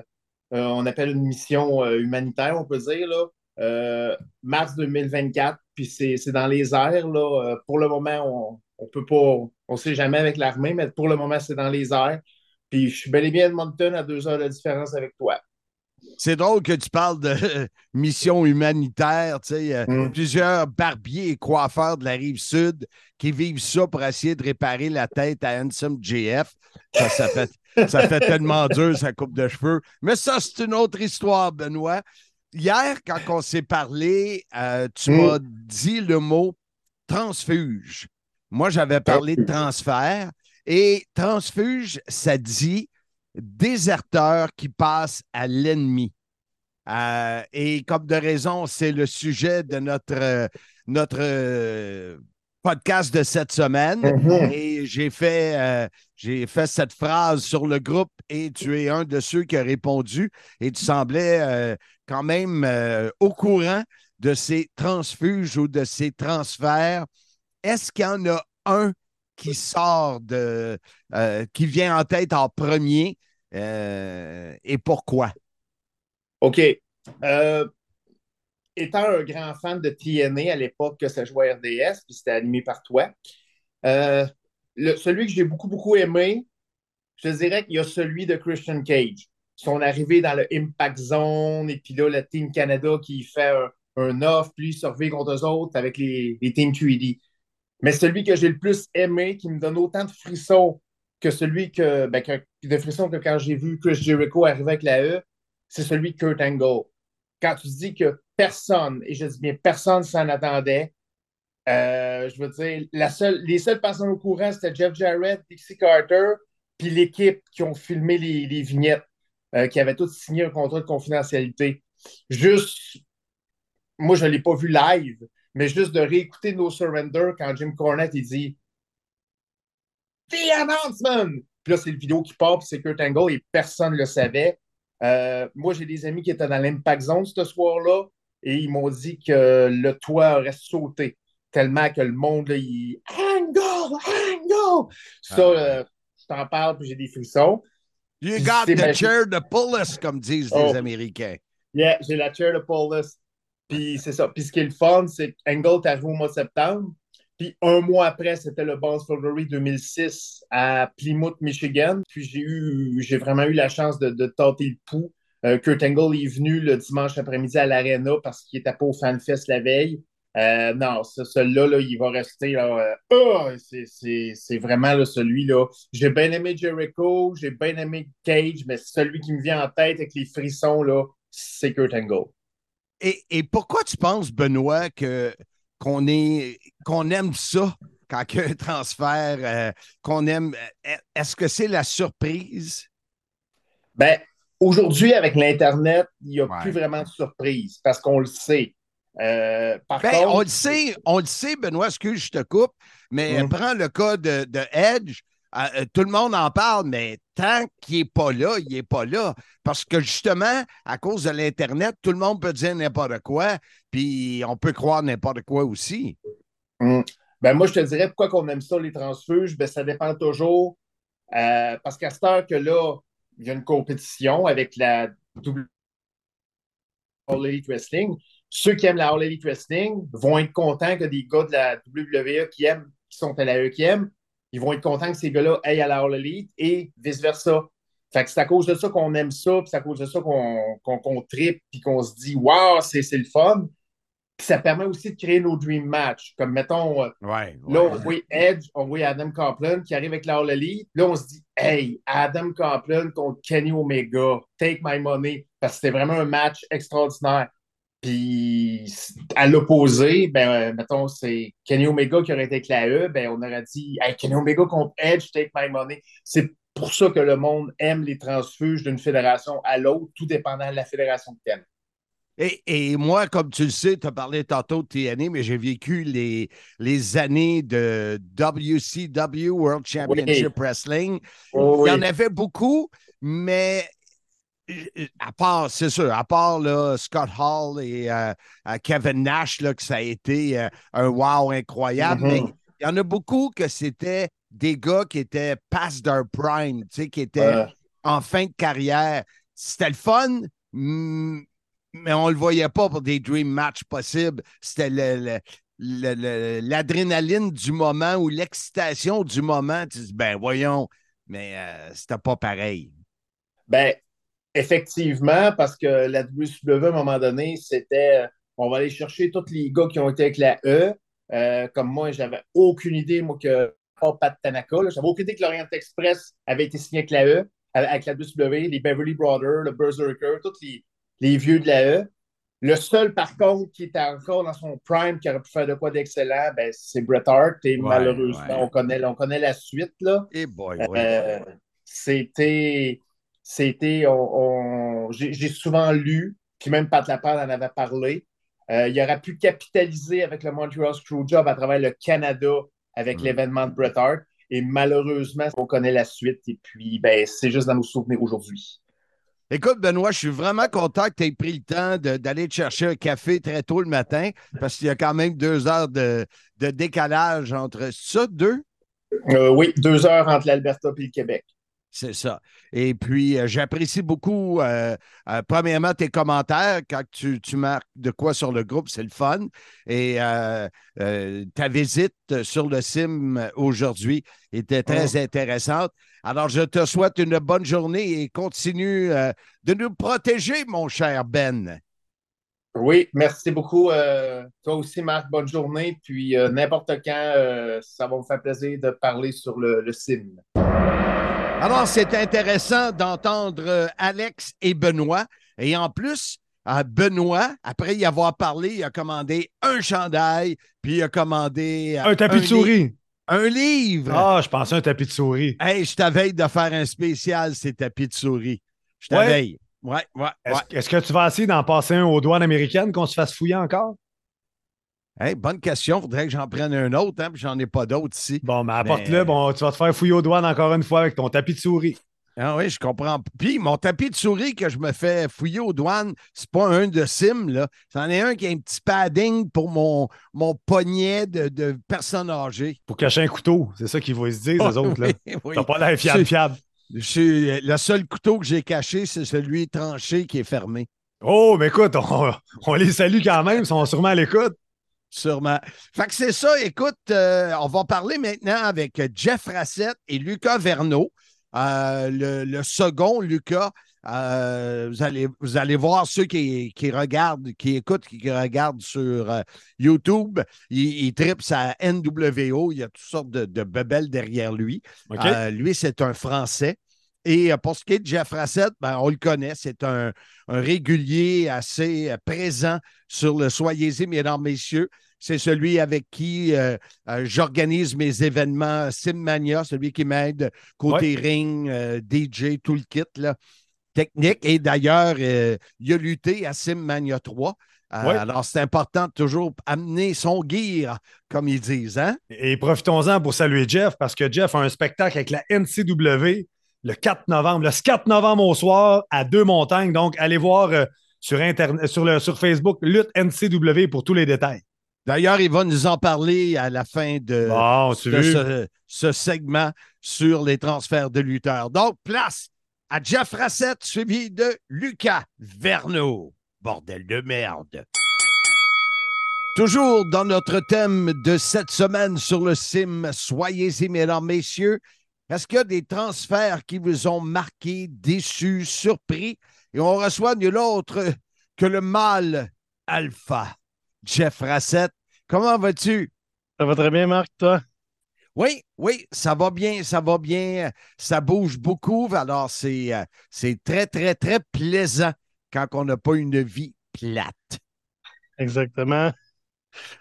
euh, on appelle une mission euh, humanitaire, on peut dire, là, mars 2024, puis c'est dans les airs. Là, pour le moment, on ne peut pas, on ne sait jamais avec l'armée, mais pour le moment, c'est dans les airs. Puis je suis bel et bien à Edmonton à deux heures de différence avec toi. C'est drôle que tu parles de mission humanitaire. Tu sais, euh, mm. Plusieurs barbiers et coiffeurs de la rive sud qui vivent ça pour essayer de réparer la tête à Handsome JF. Ça, fait, ça fait tellement dur, sa coupe de cheveux. Mais ça, c'est une autre histoire, Benoît. Hier, quand on s'est parlé, euh, tu mm. m'as dit le mot transfuge. Moi, j'avais parlé de transfert. Et transfuge, ça dit déserteur qui passe à l'ennemi. Euh, et comme de raison, c'est le sujet de notre, notre podcast de cette semaine Mhm. et j'ai fait, euh, j'ai fait cette phrase sur le groupe et tu es un de ceux qui a répondu et tu semblais euh, quand même euh, au courant de ces transfuges ou de ces transferts. Est-ce qu'il y en a un qui sort de, euh, qui vient en tête en premier euh, et pourquoi? OK. Euh, étant un grand fan de TNA à l'époque que ça jouait à RDS, puis c'était animé par toi, le- celui que j'ai beaucoup, beaucoup aimé, je te dirais qu'il y a celui de Christian Cage. Son arrivée dans le Impact Zone, et puis là, le Team Canada qui fait un, off, puis il se revient contre eux autres avec les, les Team 3D. Mais celui que j'ai le plus aimé, qui me donne autant de frissons que celui que, ben, que- de frissons que quand j'ai vu Chris Jericho arriver avec la E, c'est celui de Kurt Angle. Quand tu dis que personne, et je dis bien personne s'en attendait, euh, je veux dire, la seule, les seules personnes au courant, c'était Jeff Jarrett, Dixie Carter, puis l'équipe qui ont filmé les, les vignettes, euh, qui avaient tous signé un contrat de confidentialité. Juste, moi, je ne l'ai pas vu live, mais juste de réécouter No Surrender quand Jim Cornette, il dit The announcement! Puis là, c'est le vidéo qui part, puis c'est Kurt Angle, et personne ne le savait. Euh, moi, j'ai des amis qui étaient dans l'Impact Zone ce soir-là, et ils m'ont dit que le toit aurait sauté tellement que le monde, là, il Angle! Angle! Ça, Ah euh, je t'en parle, puis j'ai des frissons. You got the magique. chair to pull us, comme disent Oh. les Américains. Yeah, j'ai la chair de Paulus. Puis c'est ça. Puis ce qui est le fun, c'est qu'Angle est arrivé au mois de septembre. Puis un mois après, c'était le Bounce February 2006 à Plymouth, Michigan. Puis j'ai eu, j'ai vraiment eu la chance de, tâter le pouls. Euh, Kurt Angle est venu le dimanche après-midi à l'Arena parce qu'il était pas au FanFest la veille. Euh, non, ce- celui-là, là, il va rester. Là, euh, oh, c'est- vraiment là, celui-là. J'ai bien aimé Jericho, j'ai bien aimé Cage, mais celui qui me vient en tête avec les frissons, là, c'est Kurt Angle. Et, et pourquoi tu penses, Benoît, que qu'on est qu'on aime ça quand il y a un transfert, euh, qu'on aime. euh, Est-ce que c'est la surprise? Ben, aujourd'hui, avec l'Internet, il n'y a Ouais. plus vraiment de surprise parce qu'on le sait. Euh, par Ben, contre, on le sait, on le sait, Benoît, excuse, je te coupe, mais Mm. prends le cas de, de Edge. euh, tout le monde en parle, mais tant qu'il n'est pas là, il n'est pas là. Parce que justement, à cause de l'Internet, tout le monde peut dire n'importe quoi, puis on peut croire n'importe quoi aussi. Hum. Ben moi, je te dirais pourquoi qu'on aime ça, les transfuges? Ben, ça dépend toujours. Euh, parce qu'à cette heure que là, il y a une compétition avec la W- All Wrestling. Ceux qui aiment la All Wrestling vont être contents que des gars de la WWE qui aiment, qui sont à la E qui aiment, ils vont être contents que ces gars-là aillent à la All Elite et vice-versa. Fait que c'est à cause de ça qu'on aime ça, puis c'est à cause de ça qu'on qu'on qu'on tripe, puis qu'on se dit, waouh, c'est c'est le fun. Puis ça permet aussi de créer nos dream match. Comme mettons, euh, Ouais. Là, on voit Edge, on voit Adam Copeland qui arrive avec la All Elite. Là, on se dit, hey, Adam Copeland contre Kenny Omega, take my money. Parce que c'était vraiment un match extraordinaire. Puis, à l'opposé, ben, euh, mettons, c'est Kenny Omega qui aurait été avec la E, ben, on aurait dit, hey, Kenny Omega contre Edge, take my money. C'est pour ça que le monde aime les transfuges d'une fédération à l'autre, tout dépendant de la fédération que t'aimes. Et, et moi, comme tu le sais, tu as parlé tantôt de TNA, mais j'ai vécu les, les années de WCW, World Championship Wrestling. Oh, Il y oui. en avait beaucoup, mais à part, c'est sûr, à part là, Scott Hall et euh, euh, Kevin Nash, là, que ça a été euh, un wow incroyable, mais il y en a beaucoup que c'était des gars qui étaient past their prime, tu sais, qui étaient en fin de carrière. C'était le fun, mais on ne le voyait pas pour des dream matchs possibles. C'était le- l'adrénaline du moment ou l'excitation du moment. Tu dis, ben voyons, mais euh, c'était pas pareil. Ben, effectivement, parce que la WCW, à un moment donné, c'était on va aller chercher tous les gars qui ont été avec la E. Euh, comme moi, j'avais aucune idée, moi, que pas Pat Tanaka, j'avais aucune idée que l'Orient Express avait été signé avec la E, avec la WCW, les Beverly Brothers, le Berserker, tous les, les vieux de la E. Le seul, par contre, qui était encore dans son prime, qui aurait pu faire de quoi d'excellent, ben, c'est Bret Hart. Et Ouais, malheureusement, ouais. On, connaît, on connaît la suite. Là. Et boy, Euh, c'était. C'était. On, on- j'ai, souvent lu, puis même Pat Lapard en avait parlé. il aurait pu capitaliser avec le Montreal Screwjob à travers le Canada avec mm. l'événement de Bret Hart. Et malheureusement, on connaît la suite. Et puis, ben, c'est juste dans nos souvenirs aujourd'hui. Écoute, Benoît, je suis vraiment content que tu aies pris le temps d'aller te chercher un café très tôt le matin parce qu'il y a quand même deux heures de, décalage entre ça, deux? Euh, oui, deux heures entre l'Alberta et le Québec. C'est ça. Et puis, euh, j'apprécie beaucoup, euh, euh, premièrement, tes commentaires quand tu, marques de quoi sur le groupe, c'est le fun. Et ta visite sur le CIM aujourd'hui était très oh. intéressante. Alors, je te souhaite une bonne journée et continue de nous protéger, mon cher Ben. Oui, merci beaucoup. toi aussi, Marc, bonne journée. Puis, n'importe quand, ça va me faire plaisir de parler sur le, le CIM. Alors, c'est intéressant d'entendre euh, Alex et Benoît. Et en plus, euh, Benoît, après y avoir parlé, il a commandé un chandail, puis il a commandé. Euh, un tapis de souris. Un livre. Ah, je pensais un tapis de souris. Hey, je t'avais de faire un spécial, ces tapis de souris. Je t'avais. Ouais, ouais, Est-ce que tu vas essayer d'en passer un aux douanes américaines qu'on se fasse fouiller encore? Bonne question. Il faudrait que j'en prenne un autre, hein, puis j'en ai pas d'autres ici. Bon, mais apporte-le. Bon, tu vas te faire fouiller aux douanes encore une fois avec ton tapis de souris. Ah oui, je comprends. Puis mon tapis de souris que je me fais fouiller aux douanes, c'est pas un de sim, là. C'en est un qui a un petit padding pour mon, mon poignet de, de personnes âgées. Pour cacher un couteau, c'est ça qu'ils vont se dire, les autres. là. T'as pas l'air fiable, fiable. le seul couteau que j'ai caché, c'est celui tranché qui est fermé. Oh, mais écoute, on, on les salue quand même, ils sont sûrement à l'écoute. Sûrement. Fait que c'est ça. Écoute, euh, on va parler maintenant avec Jeff Rassett et Lucas Verneau. Euh, le, second, Lucas, euh, vous, allez, vous allez voir ceux qui, regardent, qui écoutent, qui regardent sur YouTube. Il, il tripe sa NWO. Il y a toutes sortes de, de bebelles derrière lui. lui, c'est un Français. Et pour ce qui est de Jeff Rassett, ben, on le connaît, c'est un, régulier assez présent sur le Soyez-y, mesdames, messieurs. C'est celui avec qui euh, euh, j'organise mes événements Simmania, celui qui m'aide côté ring, euh, DJ, tout le kit là, technique. Et d'ailleurs, il a lutté à Simmania 3. Alors, c'est important de toujours amener son gear, comme ils disent. Hein? Et profitons-en pour saluer Jeff, parce que Jeff a un spectacle avec la NCW le 4 novembre, le 4 novembre au soir à Deux Montagnes. Donc, allez voir sur, Internet, sur, le, sur Facebook Lutte NCW pour tous les détails. D'ailleurs, il va nous en parler à la fin de, ce, segment sur les transferts de lutteurs. Donc, place à Jeff Rassett, suivi de Lucas Verneau. Bordel de merde. Toujours dans notre thème de cette semaine sur le CIM, soyez-y, mesdames, messieurs. Est-ce qu'il y a des transferts qui vous ont marqué, déçus, surpris? Et on reçoit nul autre que le mâle alpha. Jeff Rassett. Comment vas-tu? Ça va très bien, Marc, toi? Oui, oui, ça va bien, ça va bien. Ça bouge beaucoup. Alors, c'est, euh, c'est très, très, très plaisant quand on n'a pas une vie plate. Exactement.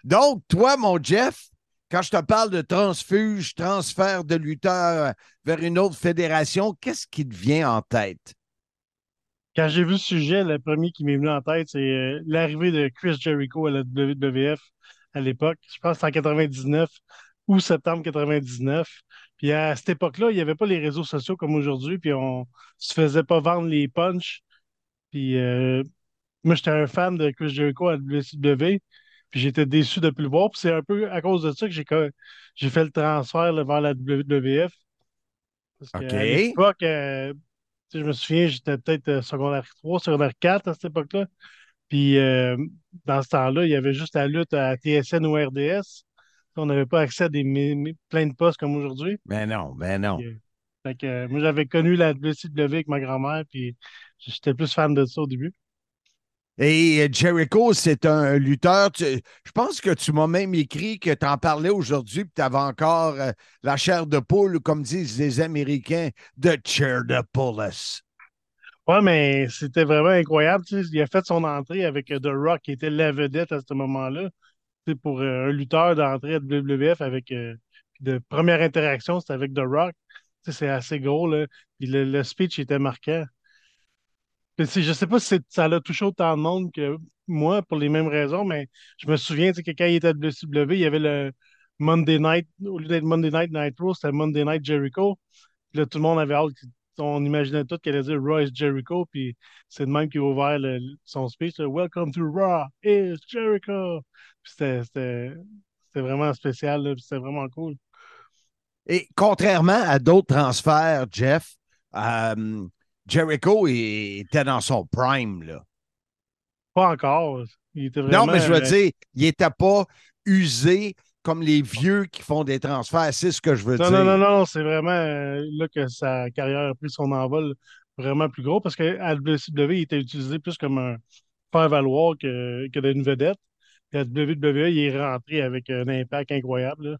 Donc, toi, mon Jeff, quand je te parle de transfuge, transfert de lutteur vers une autre fédération, qu'est-ce qui te vient en tête? Quand j'ai vu ce sujet, le premier qui m'est venu en tête, c'est euh, l'arrivée de Chris Jericho à la WWF à l'époque. Je pense que en 99 ou septembre 99. Puis à cette époque-là, il n'y avait pas les réseaux sociaux comme aujourd'hui, puis on se faisait pas vendre les punchs. Puis euh, moi, j'étais un fan de Chris Jericho à la WCW, puis j'étais déçu de ne plus le voir. Puis c'est un peu à cause de ça que j'ai, j'ai fait le transfert vers la WWF. Parce qu'à l'époque, euh, je me souviens, j'étais peut-être euh, secondaire 3, secondaire 4 à cette époque-là. Puis euh, dans ce temps-là, il y avait juste la lutte à TSN ou RDS. On n'avait pas accès à des plein de postes comme aujourd'hui. Ben non, ben non. Euh, moi, j'avais connu la WCW avec ma grand-mère, puis j'étais plus fan de ça au début. Et Jericho, c'est un lutteur. je pense que tu m'as même écrit que tu en parlais aujourd'hui, puis tu avais encore euh, la chair de poule, comme disent les Américains, de chair de poule. Ouais, mais c'était vraiment incroyable. Il a fait son entrée avec euh, The Rock, qui était la vedette à ce moment-là. Pour euh, un lutteur d'entrée à WWF avec de première interaction, c'était avec The Rock. C'est assez gros. Là. Puis le, speech était marquant. Je sais pas si ça l'a touché autant de monde que moi pour les mêmes raisons, mais je me souviens que quand il était à WCW, il y avait le Monday Night, au lieu d'être Monday Night Nitro, c'était Monday Night Jericho. Puis là, tout le monde avait hâte, on imaginait tout qu'elle allait dire Raw Jericho, puis c'est le même qui a ouvert son speech, Welcome to Raw is Jericho. C'était vraiment spécial, c'était vraiment cool. Et contrairement à d'autres transferts, Jeff, euh, Jericho était dans son prime, là. Pas encore. Non, mais je veux dire, il n'était pas usé comme les vieux qui font des transferts. C'est ce que je veux dire. Non, non, non, non. C'est vraiment euh, là que sa carrière a pris son envol vraiment plus gros parce qu'à WCW, il était utilisé plus comme un faire-valoir que, que d'une vedette. Et à WWE, il est rentré avec un impact incroyable.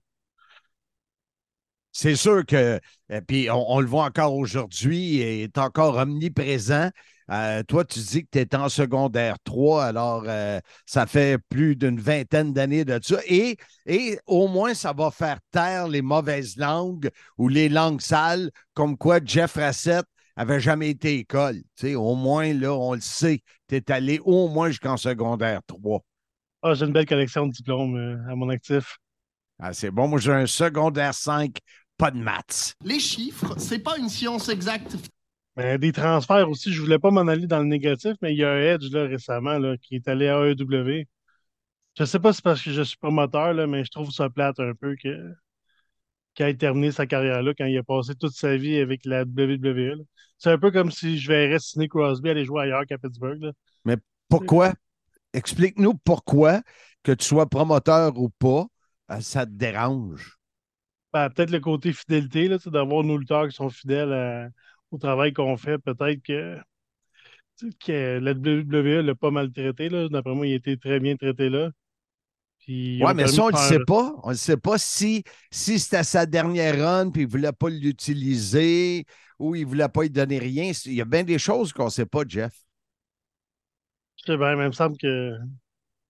C'est sûr que, euh, puis on, le voit encore aujourd'hui, il est encore omniprésent. Euh, toi, tu dis que tu es en secondaire 3, alors euh, ça fait plus d'une vingtaine d'années de ça. Et, et au moins, ça va faire taire les mauvaises langues ou les langues sales, comme quoi Jeff Rassett avait jamais été école. au moins, là, on le sait. Tu es allé au moins jusqu'en secondaire 3. Ah, j'ai une belle collection de diplômes à mon actif. Ah, c'est bon. Moi, j'ai un secondaire 5, pas de maths. Les chiffres, c'est pas une science exacte. Mais des transferts aussi, je voulais pas m'en aller dans le négatif, mais il y a un Edge là, récemment là, qui est allé à AEW. Je sais pas si c'est parce que je suis promoteur, là, mais je trouve ça plate un peu que qu'il ait terminé sa carrière là quand il a passé toute sa vie avec la WWE. C'est un peu comme si je verrais Sidney Crosby aller jouer ailleurs qu'à Pittsburgh. Mais pourquoi? Explique-nous pourquoi, que tu sois promoteur ou pas, euh, ça te dérange? Ben, peut-être le côté fidélité, d'avoir nos lutteurs qui sont fidèles au travail qu'on fait. Peut-être que, que la WWE l'a pas maltraité. D'après moi, il a été très bien traité là. Oui, mais ça, on ne le sait pas. On ne sait pas si, si c'était sa dernière run puis il ne voulait pas l'utiliser ou il ne voulait pas lui donner rien. Il y a bien des choses qu'on ne sait pas, Jeff. Je sais bien, mais il me semble que.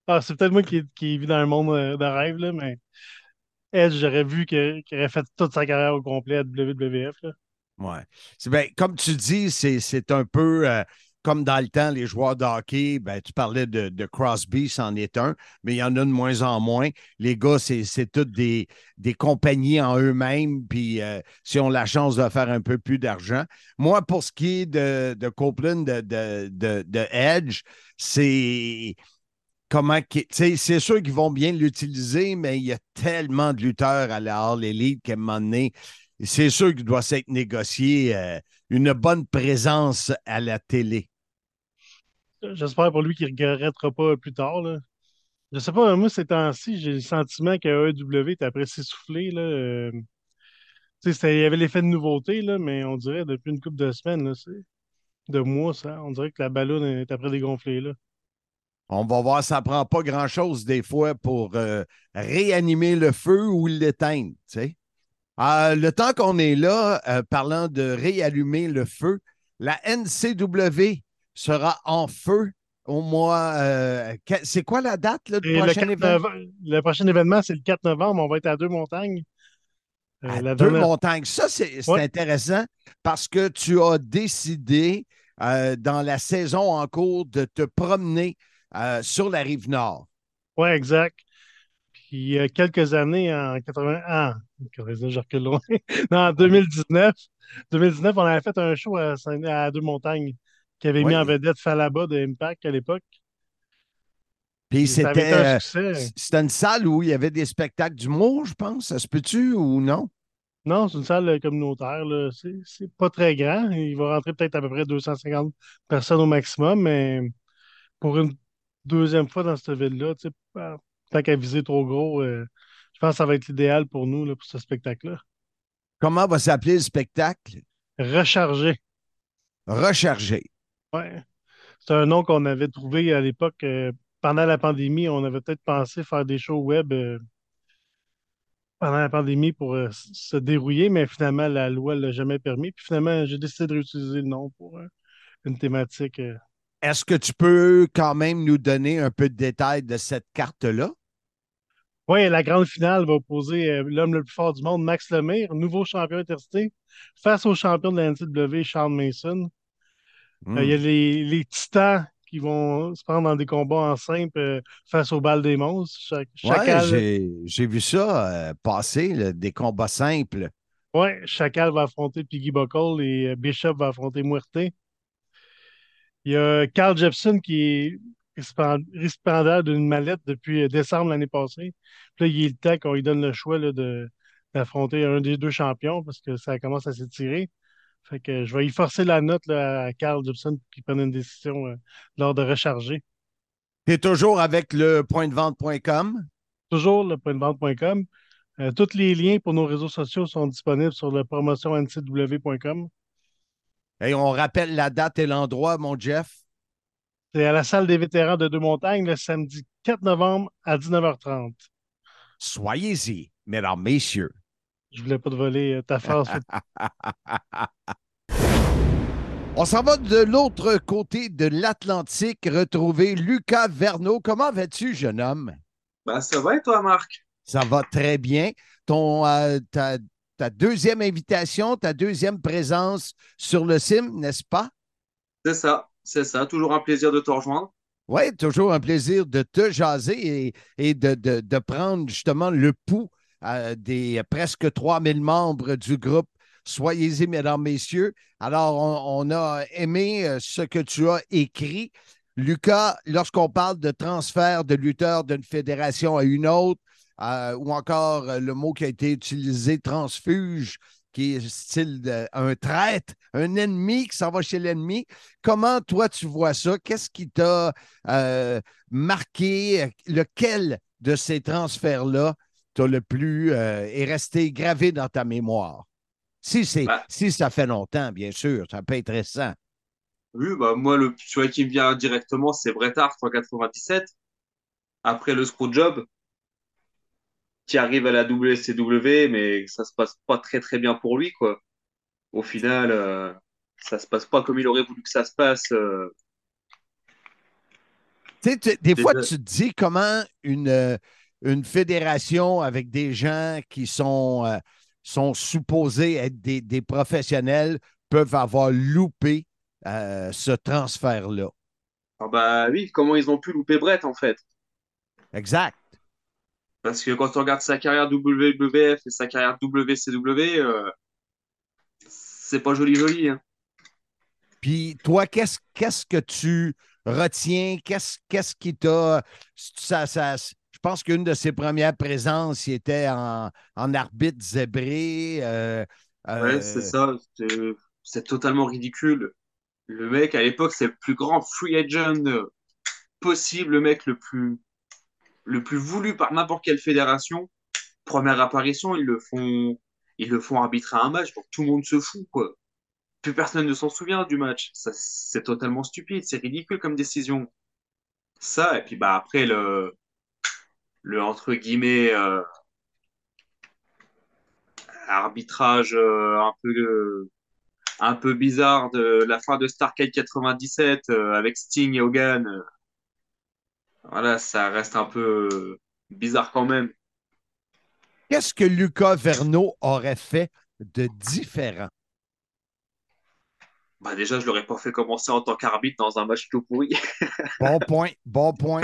Ah, c'est peut-être moi qui, qui vis dans un monde euh, de rêve, là, mais Edge, j'aurais vu qu'il aurait fait toute sa carrière au complet à WWF. Oui. Ben, comme tu dis, c'est un peu euh, comme dans le temps, les joueurs de hockey, ben, tu parlais de, Crosby, c'en est un, mais il y en a de moins en moins. Les gars, c'est toutes des, des compagnies en eux-mêmes, puis euh, si on la chance de faire un peu plus d'argent. Moi, pour ce qui est de, de Copeland, de, de, de Edge, c'est comment. C'est sûr qu'ils vont bien l'utiliser, mais il y a tellement de lutteurs à la Hall Elite qu'à un moment donné, c'est sûr qu'il doit s'être négocié euh, une bonne présence à la télé. J'espère pour lui qu'il ne regrettera pas plus tard. Là. Je sais pas, moi, ces temps-ci, j'ai le sentiment qu'AEW est après s'essouffler. Euh, il y avait l'effet de nouveauté, là, mais on dirait depuis une couple de semaines, là, de mois, ça, on dirait que la ballonne est après dégonfler. Là. On va voir, ça ne prend pas grand-chose des fois pour euh, réanimer le feu ou l'éteindre. Euh, le temps qu'on est là, euh, parlant de réallumer le feu, la NCW sera en feu au mois. c'est quoi la date là, du prochain événement? Le prochain événement, c'est le 4 novembre. On va être à deux montagnes. À deux montagnes. Ça, c'est intéressant parce que tu as décidé dans la saison en cours de te promener euh, sur la rive nord. Oui, exact. Puis il y a quelques années, en 80. Ah, je recule loin. non, en 2019, 2019, on avait fait un show à, à Deux-Montagnes qui avait mis en vedette Falaba de Impact à l'époque. Puis c'était euh, c'était une salle où il y avait des spectacles d'humour, je pense. Ça se peut-tu ou non? Non, c'est une salle communautaire. C'est pas très grand. Il va rentrer peut-être à peu près 250 personnes au maximum, mais pour une deuxième fois dans cette ville-là, euh, tant qu'à viser trop gros, euh, je pense que ça va être l'idéal pour nous, là, pour ce spectacle-là. Comment va s'appeler le spectacle? Recharger. Recharger. Oui. C'est un nom qu'on avait trouvé à l'époque. Euh, pendant la pandémie, on avait peut-être pensé faire des shows web pendant la pandémie pour se dérouiller, mais finalement, la loi ne l'a jamais permis. Puis finalement, j'ai décidé de réutiliser le nom pour une thématique est-ce que tu peux quand même nous donner un peu de détails de cette carte-là? Oui, la grande finale va opposer euh, l'homme le plus fort du monde, Max Lemire, nouveau champion intercité, face au champion de la NCW, Sean Mason. Il y a hmm. les, les, titans qui vont se prendre dans des combats en simple face aux balles des monstres. j'ai vu ça passer, des combats simples. Oui, Chacal va affronter Piggy Buckle et Bishop va affronter Muerte. Il y a Carl Jepson qui est récipiendaire d'une mallette depuis décembre l'année passée. Puis là, il est le temps qu'on lui donne le choix d'affronter un des deux champions parce que ça commence à s'étirer. Fait que je vais y forcer la note à Carl Jepson pour qu'il prenne une décision euh, lors de recharger. Tu es toujours avec le point de vente.com? Toujours le point de vente.com. Euh, tous les liens pour nos réseaux sociaux sont disponibles sur le promotionncw.com. Et on rappelle la date et l'endroit, mon Jeff. C'est à la salle des vétérans de Deux-Montagnes le samedi 4 novembre à 19h30. Soyez-y, mesdames, messieurs. Je voulais pas te voler euh, ta phrase. On s'en va de l'autre côté de l'Atlantique retrouver Lucas Verneau. Comment vas-tu, jeune homme? Ben, ça va et toi, Marc? Ça va très bien. Ton, euh, ta, deuxième invitation, ta deuxième présence sur le CIM, n'est-ce pas? C'est ça, c'est ça. Toujours un plaisir de te rejoindre. Oui, toujours un plaisir de te jaser et, de, de, prendre justement le pouls des presque 3000 membres du groupe. Soyez-y, mesdames, messieurs. Alors, on, a aimé euh, ce que tu as écrit. Lucas, lorsqu'on parle de transfert de lutteurs d'une fédération à une autre, euh, ou encore euh, le mot qui a été utilisé, transfuge, qui est style un traître, un ennemi qui s'en va chez l'ennemi. Comment toi tu vois ça? Qu'est-ce qui t'a marqué? Lequel de ces transferts-là le plus euh, est resté gravé dans ta mémoire? Si, c'est, bah. si ça fait longtemps, bien sûr, ça peut être récent. Oui, bah, moi, le choix qui me vient directement, c'est Bret Hart en 97, après le Screwjob, qui arrive à la WCW, mais ça se passe pas très très bien pour lui, quoi. Au final, euh, ça se passe pas comme il aurait voulu que ça se passe. Euh. des fois, tu te dis comment une, une fédération avec des gens qui sont, euh, sont supposés être des, professionnels peuvent avoir loupé euh, ce transfert-là. Ah bah oui, comment ils ont pu louper Brett en fait? Exact. Parce que quand on regarde sa carrière WWF et sa carrière WCW, euh, c'est pas joli joli. Hein. Puis toi, qu'est-ce qu'est-ce que tu retiens? Qu'est-ce qu'est-ce qui t'a. Ça, ça, je pense qu'une de ses premières présences, il était en, arbitre zébré. Euh, euh, c'est ça. C'est totalement ridicule. Le mec, à l'époque, c'est le plus grand free agent possible, le mec le plus, le plus voulu par n'importe quelle fédération. Première apparition, ils le font, ils le font arbitrer un match, donc tout le monde se fout. Plus personne ne s'en souvient du match. C'est totalement stupide, c'est ridicule comme décision. Ça, et puis bah après, le, le entre guillemets euh, arbitrage euh, un peu euh, un peu bizarre de la fin de Starcade 97 avec Sting et Hogan. Voilà, ça reste un peu bizarre quand même. Qu'est-ce que Lucas Verneau aurait fait de différent? Bah déjà, je l'aurais pas fait commencer en tant qu'arbitre dans un match tout pourri. bon point, bon point.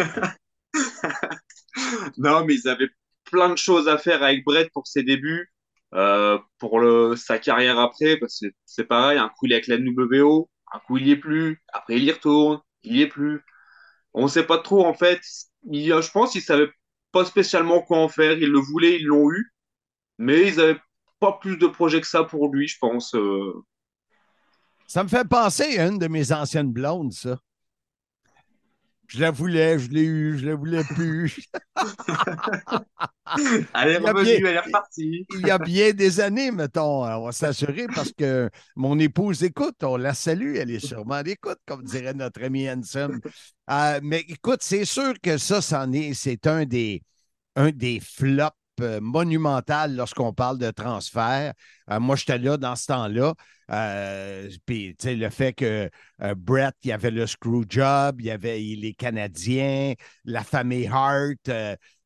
non, mais ils avaient plein de choses à faire avec Brett pour ses débuts, euh, pour le, sa carrière après, parce que c'est pareil, un coup il est avec la NWO, un coup il y est plus, après il y retourne, il y est plus. On ne sait pas trop en fait. Je pense qu'ils savaient pas spécialement quoi en faire. Ils le voulaient, ils l'ont eu, mais ils n'avaient pas plus de projets que ça pour lui, je pense. Euh. Ça me fait penser à une de mes anciennes blondes, ça. Je la voulais, je l'ai eu, je la voulais plus. elle est revenue, elle est repartie. il y a bien des années, mettons. On va s'assurer parce que mon épouse écoute, on la salue, elle est sûrement d'écoute, comme dirait notre ami Hanson. Euh, mais écoute, c'est sûr que ça, c'en est, c'est un des, un des flops euh, monumental lorsqu'on parle de transfert. Euh, moi, j'étais là dans ce temps-là. Euh, puis, tu sais, le fait que Brett, il y avait le screw job, il y avait les Canadiens, la famille Hart,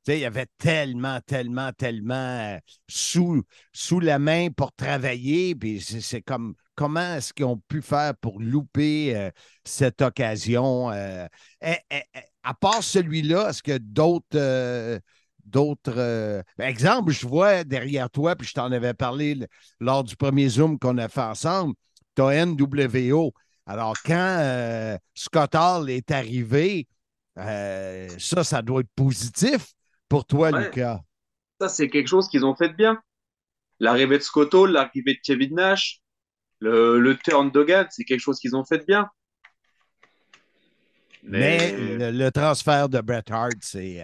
il y avait tellement, tellement, tellement sous, sous la main pour travailler. Puis c'est comme comment est-ce qu'ils ont pu faire pour louper cette occasion? Eh, eh, eh, à part celui-là, est-ce que d'autres d'autres. Euh, exemple, je vois derrière toi, puis je t'en avais parlé lors du premier Zoom qu'on a fait ensemble, tu as NWO. Alors, quand euh, Scott Hall est arrivé, euh, ça, ça doit être positif pour toi, Lucas. Ça, c'est quelque chose qu'ils ont fait de bien. L'arrivée de Scott Hall, l'arrivée de Kevin Nash, le, le turn Dogan, c'est quelque chose qu'ils ont fait de bien. Mais, le, transfert de Bret Hart, c'est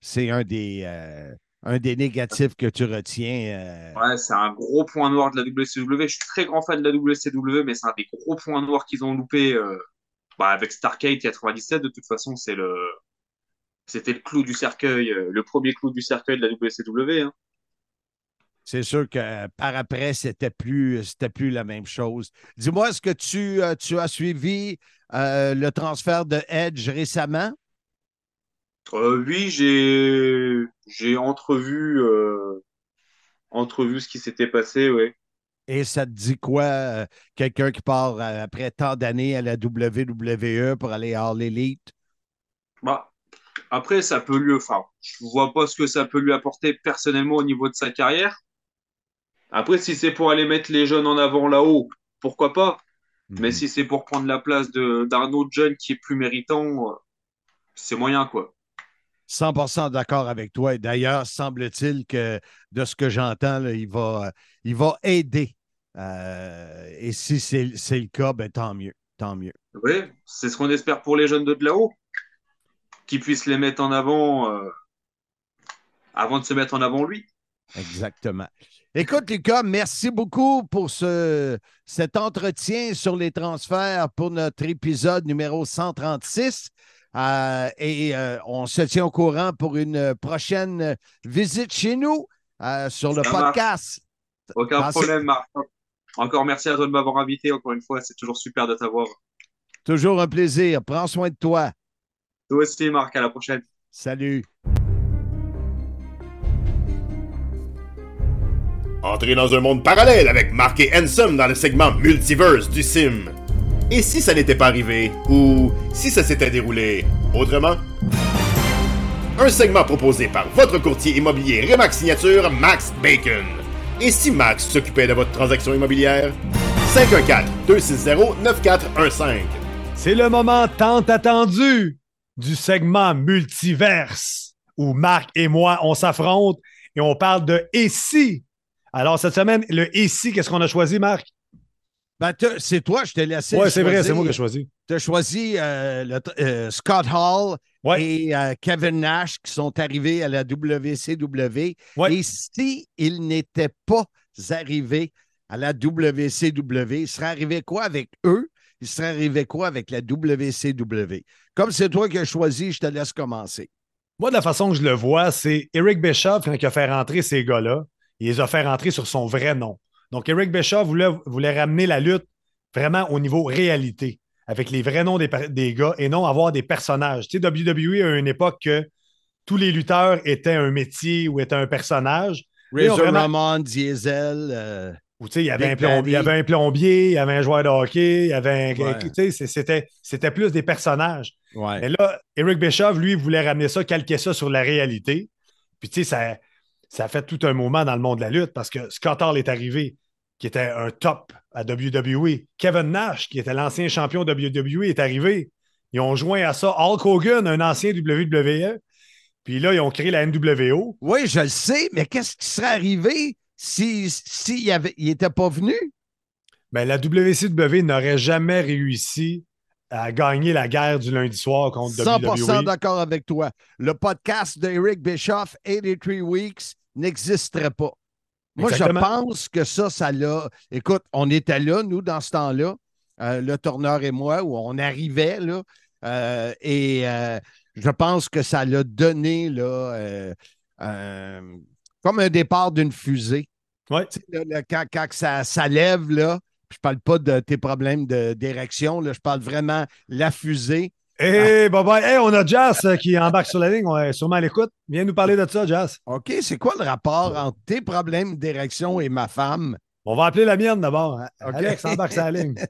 c'est un des, euh, un des négatifs que tu retiens. Euh. Ouais, c'est un gros point noir de la WCW. Je suis très grand fan de la WCW, mais c'est un des gros points noirs qu'ils ont loupé euh, bah, avec Starcade 97. De toute façon, c'est le, c'était le clou du cercueil, le premier clou du cercueil de la WCW. Hein. C'est sûr que par après, c'était plus, c'était plus la même chose. Dis-moi, est-ce que tu, tu as suivi le transfert de Edge récemment? Euh, oui, j'ai j'ai entrevu euh, entrevu ce qui s'était passé, oui. Et ça te dit quoi, euh, quelqu'un qui part après tant d'années à la WWE pour aller à l'élite? Bah, après, ça peut lui. Enfin, je vois pas ce que ça peut lui apporter personnellement au niveau de sa carrière. Après, si c'est pour aller mettre les jeunes en avant là-haut, pourquoi pas? Mais mhm. si c'est pour prendre la place d'un autre jeune qui est plus méritant, c'est moyen, quoi. 100% d'accord avec toi. Et d'ailleurs, semble-t-il que de ce que j'entends, il va, il va aider. Euh, et si c'est le cas, ben, tant mieux. Tant mieux. Oui, c'est ce qu'on espère pour les jeunes de, là-haut, qu'ils puissent les mettre en avant euh, avant de se mettre en avant lui. Exactement. Écoute, Lucas, merci beaucoup pour ce, cet entretien sur les transferts pour notre épisode numéro 136. Euh, et euh, on se tient au courant pour une prochaine visite chez nous euh, sur le podcast. Aucun problème, Marc. Encore merci à toi de m'avoir invité. Encore une fois, c'est toujours super de t'avoir. Toujours un plaisir. Prends soin de toi. Toi aussi, Marc. À la prochaine. Salut. Entrez dans un monde parallèle avec Mark et Handsome dans le segment Multiverse du Sim. Et si ça n'était pas arrivé Ou si ça s'était déroulé autrement? Un segment proposé par votre courtier immobilier Remax Signature, Max Bacon. Et si Max s'occupait de votre transaction immobilière? 514-260-9415. C'est le moment tant attendu du segment multiverse où Marc et moi, on s'affronte et on parle de et. Alors, cette semaine, le et qu'est-ce qu'on a choisi, Marc? Ben, c'est toi, je t'ai laissé. Oui, c'est vrai, c'est moi qui ai choisi. Tu as choisi euh, euh, Scott Hall et euh, Kevin Nash qui sont arrivés à la WCW. Et s'ils n'étaient pas arrivés à la WCW, il serait arrivé quoi avec eux? Il serait arrivé quoi avec la WCW? Comme c'est toi qui as choisi, je te laisse commencer. Moi, de la façon que je le vois, c'est Eric Bischoff, quand il a fait rentrer ces gars-là, il les a fait rentrer sur son vrai nom. Donc, Eric Bischoff voulait, ramener la lutte vraiment au niveau réalité, avec les vrais noms des, gars et non avoir des personnages. Tu sais, WWE a une époque que tous les lutteurs étaient un métier ou étaient un personnage. Razor Ramon, Diesel. Euh, il y, avait un plombier, il y avait un plombier, il y avait un joueur de hockey, il y avait un. C'était, c'était plus des personnages. Et là, Eric Bischoff, lui, voulait ramener ça, calquer ça sur la réalité. Puis, tu sais, ça, ça a fait tout un moment dans le monde de la lutte parce que Scott Hall est arrivé, qui était un top à WWE. Kevin Nash, qui était l'ancien champion de WWE, est arrivé. Ils ont joint à ça Hulk Hogan, un ancien WWE. Puis là, ils ont créé la NWO. Oui, je le sais, mais qu'est-ce qui serait arrivé s'il si, n'était pas venu? Ben, la WCW n'aurait jamais réussi à gagner la guerre du lundi soir contre 100% WWE. d'accord avec toi. Le podcast d'Eric Bischoff, 83 Weeks, n'existerait pas. Moi, je pense que ça, ça l'a. Écoute, on était là, nous, dans ce temps-là, euh, le tourneur et moi, où on arrivait, là, euh, et euh, je pense que ça l'a donné, là, comme un départ d'une fusée. Ouais. quand, quand, ça, ça lève, là, je parle pas de tes problèmes d'érection, je parle vraiment la fusée. Hey, bye bye. Hey, on a Jazz euh, qui embarque sur la ligne. On est sûrement à l'écoute. Viens nous parler de ça, Jazz. OK, c'est quoi le rapport entre tes problèmes d'érection et ma femme? On va appeler la mienne d'abord. hein. Alex embarque sur la ligne.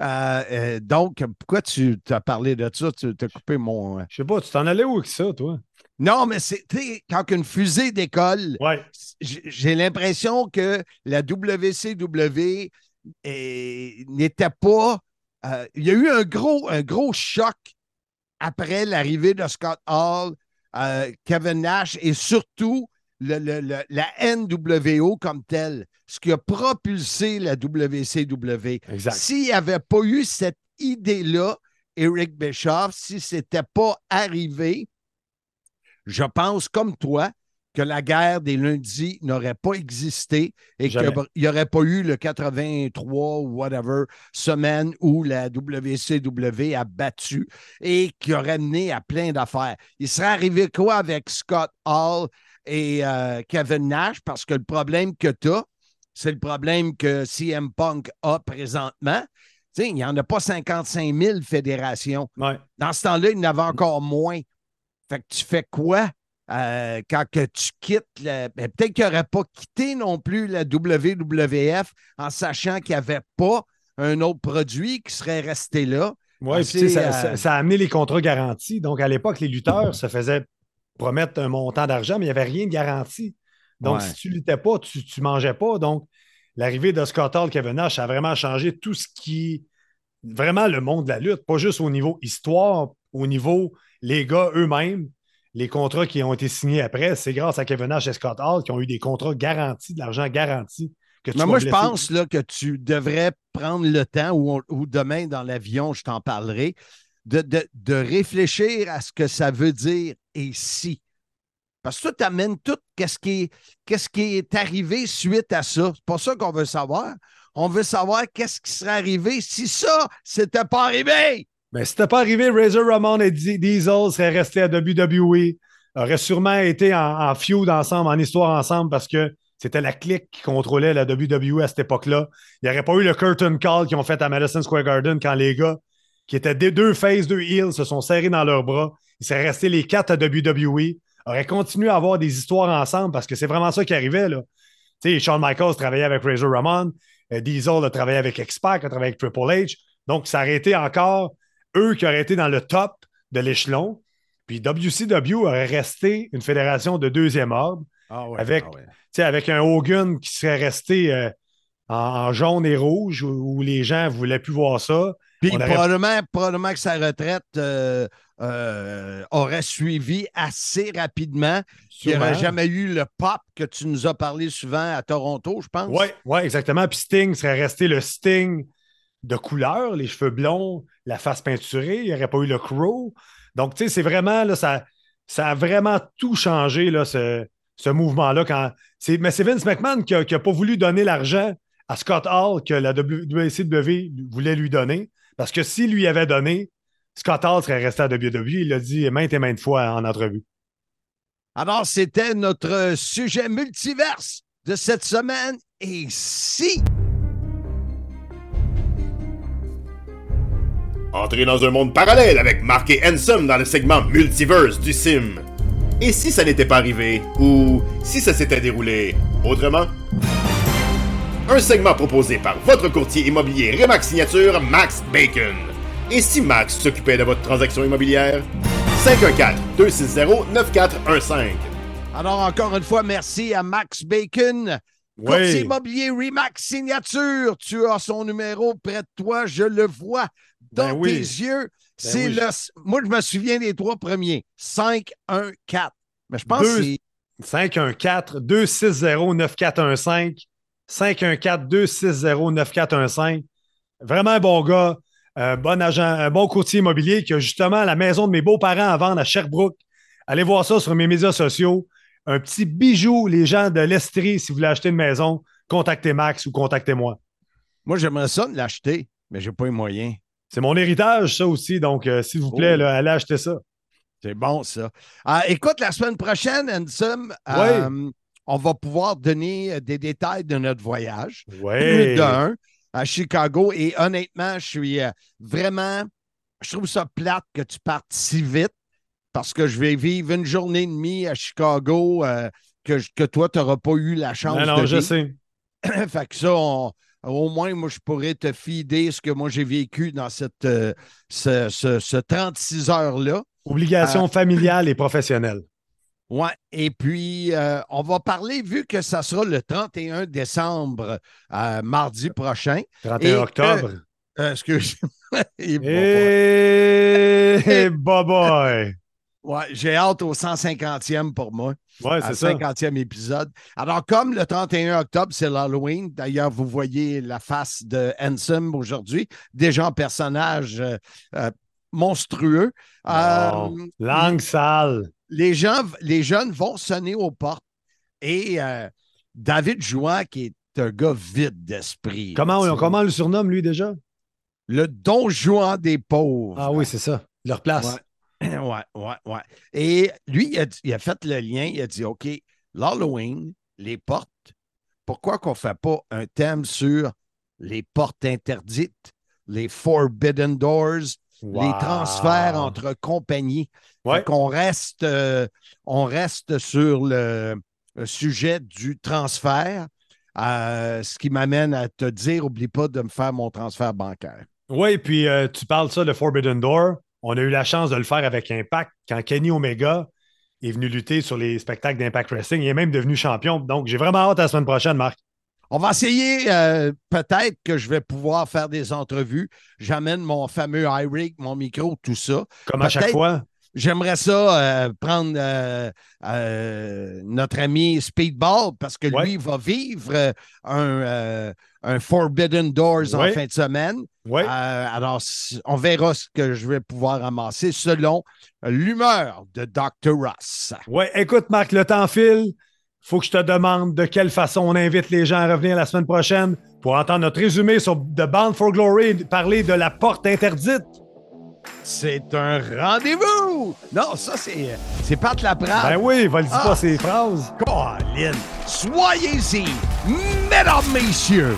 Euh, euh, donc, pourquoi tu t'as parlé de ça? Tu t'as coupé mon. Je sais pas, tu t'en allais où avec ça, toi? Non, mais c'est quand une fusée décolle, Ouais. j'ai l'impression que la WCW n'était pas. euh, il y a eu un gros, un gros choc après l'arrivée de Scott Hall, euh, Kevin Nash et surtout le- le- le- la NWO comme telle, ce qui a propulsé la WCW. S'il n'y avait pas eu cette idée-là, Eric Bischoff, si ce n'était pas arrivé, je pense, comme toi, que la guerre des lundis n'aurait pas existé et qu'il n'y aurait pas eu le 83 ou whatever semaine où la WCW a battu et qui aurait mené à plein d'affaires. Il serait arrivé quoi avec Scott Hall et euh, Kevin Nash? Parce que le problème que tu as, c'est le problème que CM Punk a présentement. Il n'y en a pas 55 000 fédérations. Ouais. Dans ce temps-là, il y en avait encore moins. Fait que tu fais quoi euh, quand que tu quittes le- ben, Peut-être qu'il n'aurait pas quitté non plus la WWF en sachant qu'il n'y avait pas un autre produit qui serait resté là. Oui, puis sais, ça, ça- euh, ça a amené les contrats garantis. Donc, à l'époque, les lutteurs se faisaient promettre un montant d'argent, mais il n'y avait rien de garanti. Donc, Ouais. si tu ne luttais pas, tu ne mangeais pas. Donc, l'arrivée de Scott Hall, Kevin Nash, a vraiment changé tout ce qui. Vraiment le monde de la lutte, pas juste au niveau histoire, au niveau les gars eux-mêmes, les contrats qui ont été signés après, c'est grâce à Kevin Nash et Scott Hall qui ont eu des contrats garantis, de l'argent garanti. Que tu moi, je pense là, que tu devrais prendre le temps, ou, demain dans l'avion, je t'en parlerai, de, de- de réfléchir à ce que ça veut dire et si. Parce que toi, tu amènes tout qu'est-ce qui, est- qu'est-ce qui est arrivé suite à ça. C'est pas ça qu'on veut savoir. On veut savoir qu'est-ce qui serait arrivé si ça, c'était pas arrivé. Mais si c'était pas arrivé, Razor Ramon et Di- Diesel seraient restés à WWE, auraient sûrement été en, en feud ensemble, en histoire ensemble, parce que c'était la clique qui contrôlait la WWE à cette époque-là. Il n'y aurait pas eu le curtain call qu'ils ont fait à Madison Square Garden quand les gars, qui étaient des deux faces, deux heels, se sont serrés dans leurs bras. Ils seraient restés les quatre à WWE, auraient continué à avoir des histoires ensemble, parce que c'est vraiment ça qui arrivait, là. Tu sais, Shawn Michaels travaillait avec Razor Ramon, euh, Diesel a travaillé avec X-Pac, a travaillé avec Triple H. Donc, ça aurait été encore eux qui auraient été dans le top de l'échelon. Puis WCW aurait resté une fédération de deuxième ordre avec, tu sais, avec un Hogan qui serait resté euh, en, en jaune et rouge où, où les gens ne voulaient plus voir ça. Puis aurait- probablement, probablement que sa retraite euh, euh, aurait suivi assez rapidement. Il n'y aurait jamais eu le pop que tu nous as parlé souvent à Toronto, je pense. Oui, ouais, exactement. Puis Sting serait resté le Sting de couleur, les cheveux blonds, la face peinturée. Il n'y aurait pas eu le Crow. Donc, tu sais, c'est vraiment, là, ça, ça a vraiment tout changé, ce, mouvement-là. Quand... Mais c'est Vince McMahon qui n'a pas voulu donner l'argent à Scott Hall que la WCW voulait lui donner. Parce que s'il lui avait donné, Scott Hall serait resté à WWE. Il l'a dit maintes et maintes fois en entrevue. Alors, c'était notre sujet multiverse de cette semaine. Et si Entrez dans un monde parallèle avec Mark et Handsome dans le segment Multiverse du Sim. Et si ça n'était pas arrivé, ou si ça s'était déroulé autrement? Un segment proposé par votre courtier immobilier Remax Signature, Max Bacon. Et si Max s'occupait de votre transaction immobilière? 514-260-9415. Alors, encore une fois, merci à Max Bacon. Oui. Courtier immobilier Remax Signature. Tu as son numéro près de toi, je le vois dans Ben oui. tes yeux. C'est oui. le. Moi, je me souviens des trois premiers. 5, 1, 4. Mais je pense Deux- que c'est 514-260-9415. 514-260-9415. Vraiment un bon gars, un bon agent, un bon courtier immobilier qui a justement la maison de mes beaux-parents à vendre à Sherbrooke. Allez voir ça sur mes médias sociaux. Un petit bijou, les gens de l'Estrie, si vous voulez acheter une maison, contactez Max ou contactez-moi. Moi, j'aimerais ça de l'acheter, mais j'ai pas les moyens. C'est mon héritage, ça aussi. Donc, euh, s'il vous plaît, Oh. là, allez acheter ça. C'est bon, ça. Ah, écoute, la semaine prochaine, Ansem, euh, on va pouvoir donner euh, des détails de notre voyage. Ouais. Plus d'un à Chicago. Et honnêtement, je suis vraiment je trouve ça plate que tu partes si vite parce que je vais vivre une journée et demie à Chicago euh, que, que toi, tu n'auras pas eu la chance non, non, de je sais. fait que ça, au moins, moi, je pourrais te fider ce que moi j'ai vécu dans cette, euh, ce, ce, 36 heures-là. Obligation familiale et professionnelle. Oui, et puis on va parler, vu que ça sera le 31 décembre, mardi prochain. 31 octobre. excuse-moi. Et boy! Ouais, j'ai hâte au 150e pour moi. Ouais, c'est ça. 50e épisode. Alors, comme le 31 octobre, c'est l'Halloween, d'ailleurs, vous voyez la face de Handsome aujourd'hui, déjà en personnage euh, euh, monstrueux. Euh, langue sale. Les, gens, les jeunes vont sonner aux portes et David Jouan, qui est un gars vide d'esprit. Comment, comment le surnomme, lui, déjà? Le Don Juan des pauvres. Ah oui, c'est ça. Leur place. Ouais, ouais, ouais. Et lui, il a, fait le lien, il a dit OK, l'Halloween, les portes, pourquoi qu'on ne fait pas un thème sur les portes interdites, les Forbidden Doors, les transferts entre compagnies? Ouais. Qu'on reste, euh, on reste sur le, sujet du transfert, euh, ce qui m'amène à te dire, oublie pas de me faire mon transfert bancaire. Oui, puis euh, tu parles ça de Forbidden Door. On a eu la chance de le faire avec Impact quand Kenny Omega est venu lutter sur les spectacles d'Impact Wrestling. Il est même devenu champion. Donc, j'ai vraiment hâte à la semaine prochaine, Marc. On va essayer, euh, peut-être que je vais pouvoir faire des entrevues. J'amène mon fameux iRig, mon micro, tout ça. Comme à chaque fois. J'aimerais ça euh, prendre euh, notre ami Speedball parce que lui va vivre un, un Forbidden Doors en fin de semaine. Oui. Euh, alors, on verra ce que je vais pouvoir ramasser selon l'humeur de Dr. Ross. Oui, écoute, Marc, le temps file. faut que je te demande de quelle façon on invite les gens à revenir la semaine prochaine pour entendre notre résumé sur The Bound for Glory parler de la porte interdite. C'est un rendez-vous! Non, ça, c'est, c'est Pat Laprade. Ben oui, va le dire pas ces phrases. Colin, soyez-y, mesdames, messieurs,